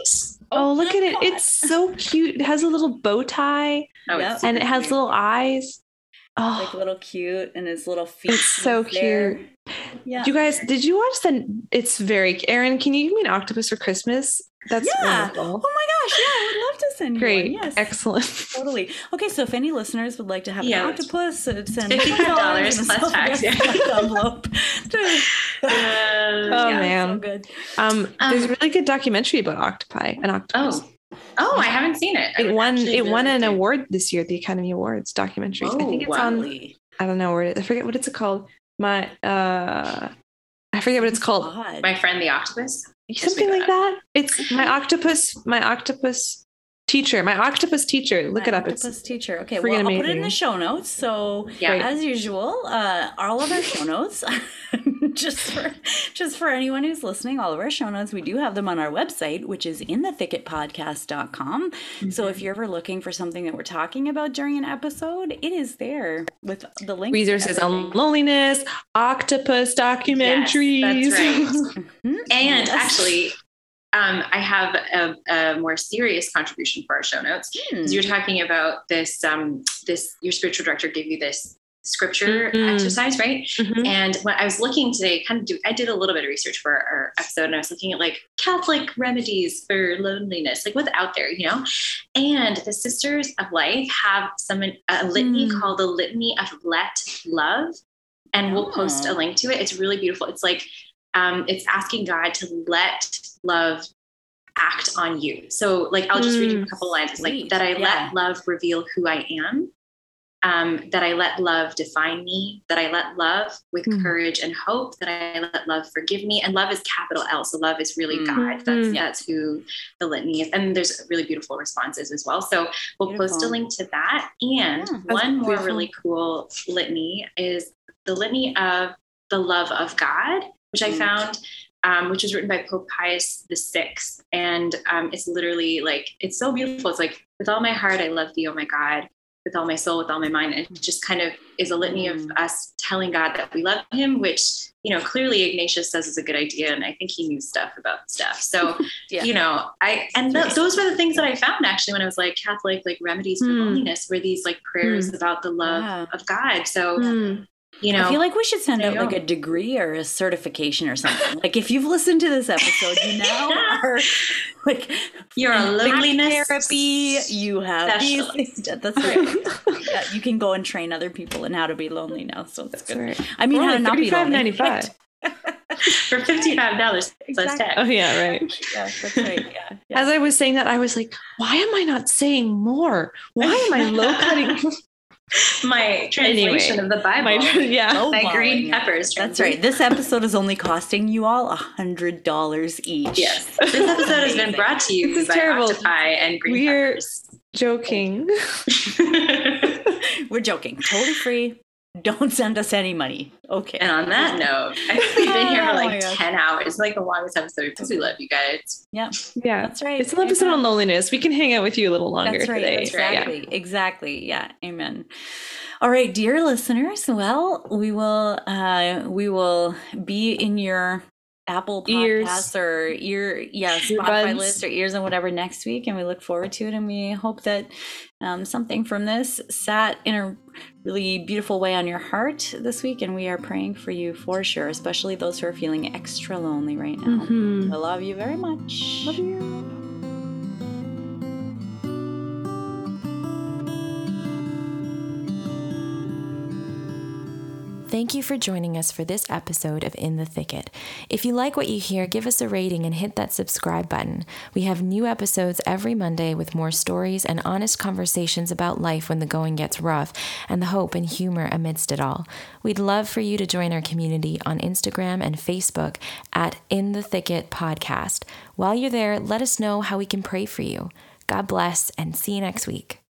[SPEAKER 2] Oh, look at it!
[SPEAKER 1] God.
[SPEAKER 2] It's so cute. It has a little bow tie
[SPEAKER 3] Oh,
[SPEAKER 1] Yep.
[SPEAKER 2] and it has little eyes. Oh,
[SPEAKER 1] like little cute and his little feet.
[SPEAKER 2] It's so
[SPEAKER 1] there.
[SPEAKER 2] cute.
[SPEAKER 1] Yeah.
[SPEAKER 2] You guys, did you watch the? It's very. Erin, can you give me an octopus for Christmas? That's
[SPEAKER 1] Yeah. Oh my gosh, yeah, I would love to send
[SPEAKER 2] Great,
[SPEAKER 1] you one. Yes.
[SPEAKER 2] excellent.
[SPEAKER 1] Totally. Okay, so if any listeners would like to have
[SPEAKER 3] Yeah.
[SPEAKER 1] an octopus, uh, send
[SPEAKER 3] $55
[SPEAKER 1] $50
[SPEAKER 3] plus tax, yeah.
[SPEAKER 1] envelope. to-
[SPEAKER 3] Uh,
[SPEAKER 2] Oh,
[SPEAKER 3] yeah.
[SPEAKER 2] man.
[SPEAKER 1] so good.
[SPEAKER 2] Um,
[SPEAKER 3] Um,
[SPEAKER 2] there's a really good documentary about octopi. An octopus.
[SPEAKER 3] Oh. Oh, I haven't seen it.
[SPEAKER 2] It
[SPEAKER 3] would
[SPEAKER 2] won. It won an
[SPEAKER 3] to.
[SPEAKER 2] award this year at the Academy Awards. Documentaries. I think
[SPEAKER 3] Oh,
[SPEAKER 2] it's
[SPEAKER 3] wow.
[SPEAKER 2] on.
[SPEAKER 1] Really?
[SPEAKER 2] I don't know where. It, I forget what it's called. My. uh I forget what it's called.
[SPEAKER 1] Odd.
[SPEAKER 3] My friend the octopus.
[SPEAKER 2] Something like
[SPEAKER 3] got.
[SPEAKER 2] that. It's my octopus. My octopus teacher. My octopus teacher. Look
[SPEAKER 1] My
[SPEAKER 2] it up.
[SPEAKER 1] Octopus
[SPEAKER 2] It's
[SPEAKER 1] teacher. Okay,
[SPEAKER 2] freaking
[SPEAKER 1] well, I'll put it in the show notes. So,
[SPEAKER 3] Yeah.
[SPEAKER 1] as usual, uh, all of our show notes, just for just for anyone who's listening, all of our show notes, we do have them on our website, which is in the thicketpodcast.com. So, if you're ever looking for something that we're talking about during an episode, it is there with the link.
[SPEAKER 2] resources on loneliness, octopus documentaries.
[SPEAKER 3] That's right.
[SPEAKER 1] Mhm.
[SPEAKER 3] And
[SPEAKER 1] Yes.
[SPEAKER 3] actually, um, I have a, a more serious contribution for our show notes.
[SPEAKER 1] Hmm.
[SPEAKER 3] you're talking about this um this your spiritual director gave you this scripture
[SPEAKER 2] Mhm.
[SPEAKER 3] exercise right
[SPEAKER 2] Mhm.
[SPEAKER 3] and when i was looking today kind of do i did a little bit of research for our episode and i was looking at like catholic remedies for loneliness like what's out there you know and the sisters of life have some a litany
[SPEAKER 2] Mm.
[SPEAKER 3] called the litany of let love and we'll post a
[SPEAKER 1] Oh.
[SPEAKER 3] link to it it's really beautiful it's like um, it's asking god to let love act on you. So like I'll just read you a
[SPEAKER 2] Mm.
[SPEAKER 3] couple lines. It's like that I
[SPEAKER 1] Yeah.
[SPEAKER 3] let love reveal who I am. Um, that I let love define me, that I let love with
[SPEAKER 2] Mm.
[SPEAKER 3] courage and hope, that I let love forgive me. And love is capital L. So love is really
[SPEAKER 1] Mm.
[SPEAKER 3] God. That's
[SPEAKER 2] Mhm.
[SPEAKER 3] that's who the litany is. And there's really beautiful responses as well. So we'll post a link to that. And
[SPEAKER 1] Yeah,
[SPEAKER 3] one more
[SPEAKER 2] beautiful.
[SPEAKER 3] really cool litany is the litany of the love of God, which I
[SPEAKER 1] Mm.
[SPEAKER 3] found um, which was written by Pope Pius the Sixth, and um, it's literally like it's so beautiful. It's like with all my heart I love thee, oh my God, with all my soul, with all my mind. And it just kind of is a litany of
[SPEAKER 1] Mm.
[SPEAKER 3] us telling God that we love Him, which you know clearly Ignatius says is a good idea, and I think he knew stuff about stuff. So
[SPEAKER 1] Yeah.
[SPEAKER 3] you know, I and th- those were the things that I found actually when I was like Catholic, like remedies for
[SPEAKER 2] Hmm.
[SPEAKER 3] loneliness, were these like prayers about the love
[SPEAKER 1] Wow.
[SPEAKER 3] of God. So
[SPEAKER 2] Mm.
[SPEAKER 3] You know,
[SPEAKER 1] I feel like we should send out like a degree or a certification or something. like if you've listened to this episode, you now are like
[SPEAKER 3] you're a
[SPEAKER 1] in
[SPEAKER 3] loneliness
[SPEAKER 1] therapy. You have these That's right. yeah, you can go and train other people in how to be lonely now. So it's
[SPEAKER 2] That's
[SPEAKER 1] good.
[SPEAKER 2] right.
[SPEAKER 1] I mean,
[SPEAKER 2] We're
[SPEAKER 1] how to not be lonely.
[SPEAKER 2] $35.95.
[SPEAKER 3] for fifty five dollars plus tax.
[SPEAKER 2] Oh yeah, right.
[SPEAKER 1] yeah, that's right. Yeah, yeah.
[SPEAKER 2] As I was saying that, I was like, why am I not saying more? Why am I low cutting
[SPEAKER 3] My translation
[SPEAKER 2] Anyway,
[SPEAKER 3] of the Bible.
[SPEAKER 2] my yeah?
[SPEAKER 1] Low
[SPEAKER 3] my
[SPEAKER 1] balling
[SPEAKER 3] green
[SPEAKER 1] it.
[SPEAKER 3] peppers.
[SPEAKER 1] That's right. This episode is only costing you all a hundred dollars each.
[SPEAKER 3] Yes. This episode has been brought to you
[SPEAKER 2] This is
[SPEAKER 3] by
[SPEAKER 2] terrible.
[SPEAKER 3] Octopi and green
[SPEAKER 2] We're-
[SPEAKER 3] peppers.
[SPEAKER 2] Joking.
[SPEAKER 1] We're joking. Totally free. Don't send us any money. Okay.
[SPEAKER 3] and on that note, I think we've been here for
[SPEAKER 1] Oh
[SPEAKER 3] like
[SPEAKER 1] gosh.
[SPEAKER 3] 10 hours. It's like the longest episode because we love you guys.
[SPEAKER 2] Yeah, Yeah.
[SPEAKER 1] That's right.
[SPEAKER 2] it's an episode on loneliness. We can hang out with you a little longer
[SPEAKER 1] That's right.
[SPEAKER 2] today.
[SPEAKER 3] That's right.
[SPEAKER 1] Exactly. Exactly. Yeah. Amen. All right, dear listeners. Well, we will uh we will be in your Apple
[SPEAKER 2] Ears.
[SPEAKER 1] Podcasts or ear yeah,
[SPEAKER 2] Earbuds.
[SPEAKER 1] Spotify list or ears and whatever next week. And we look forward to it. And we hope that um, something from this sat in a really beautiful way on your heart this week. And we are praying for you for sure, especially those who are feeling extra lonely right now.
[SPEAKER 2] Mhm.
[SPEAKER 1] I love you very much.
[SPEAKER 2] Love you.
[SPEAKER 4] Thank you for joining us for this episode of In the Thicket. If you like what you hear, give us a rating and hit that subscribe button. We have new episodes every Monday with more stories and honest conversations about life when the going gets rough and the hope and humor amidst it all. We'd love for you to join our community on Instagram and Facebook at In the Thicket Podcast. While you're there, let us know how we can pray for you. God bless and see you next week.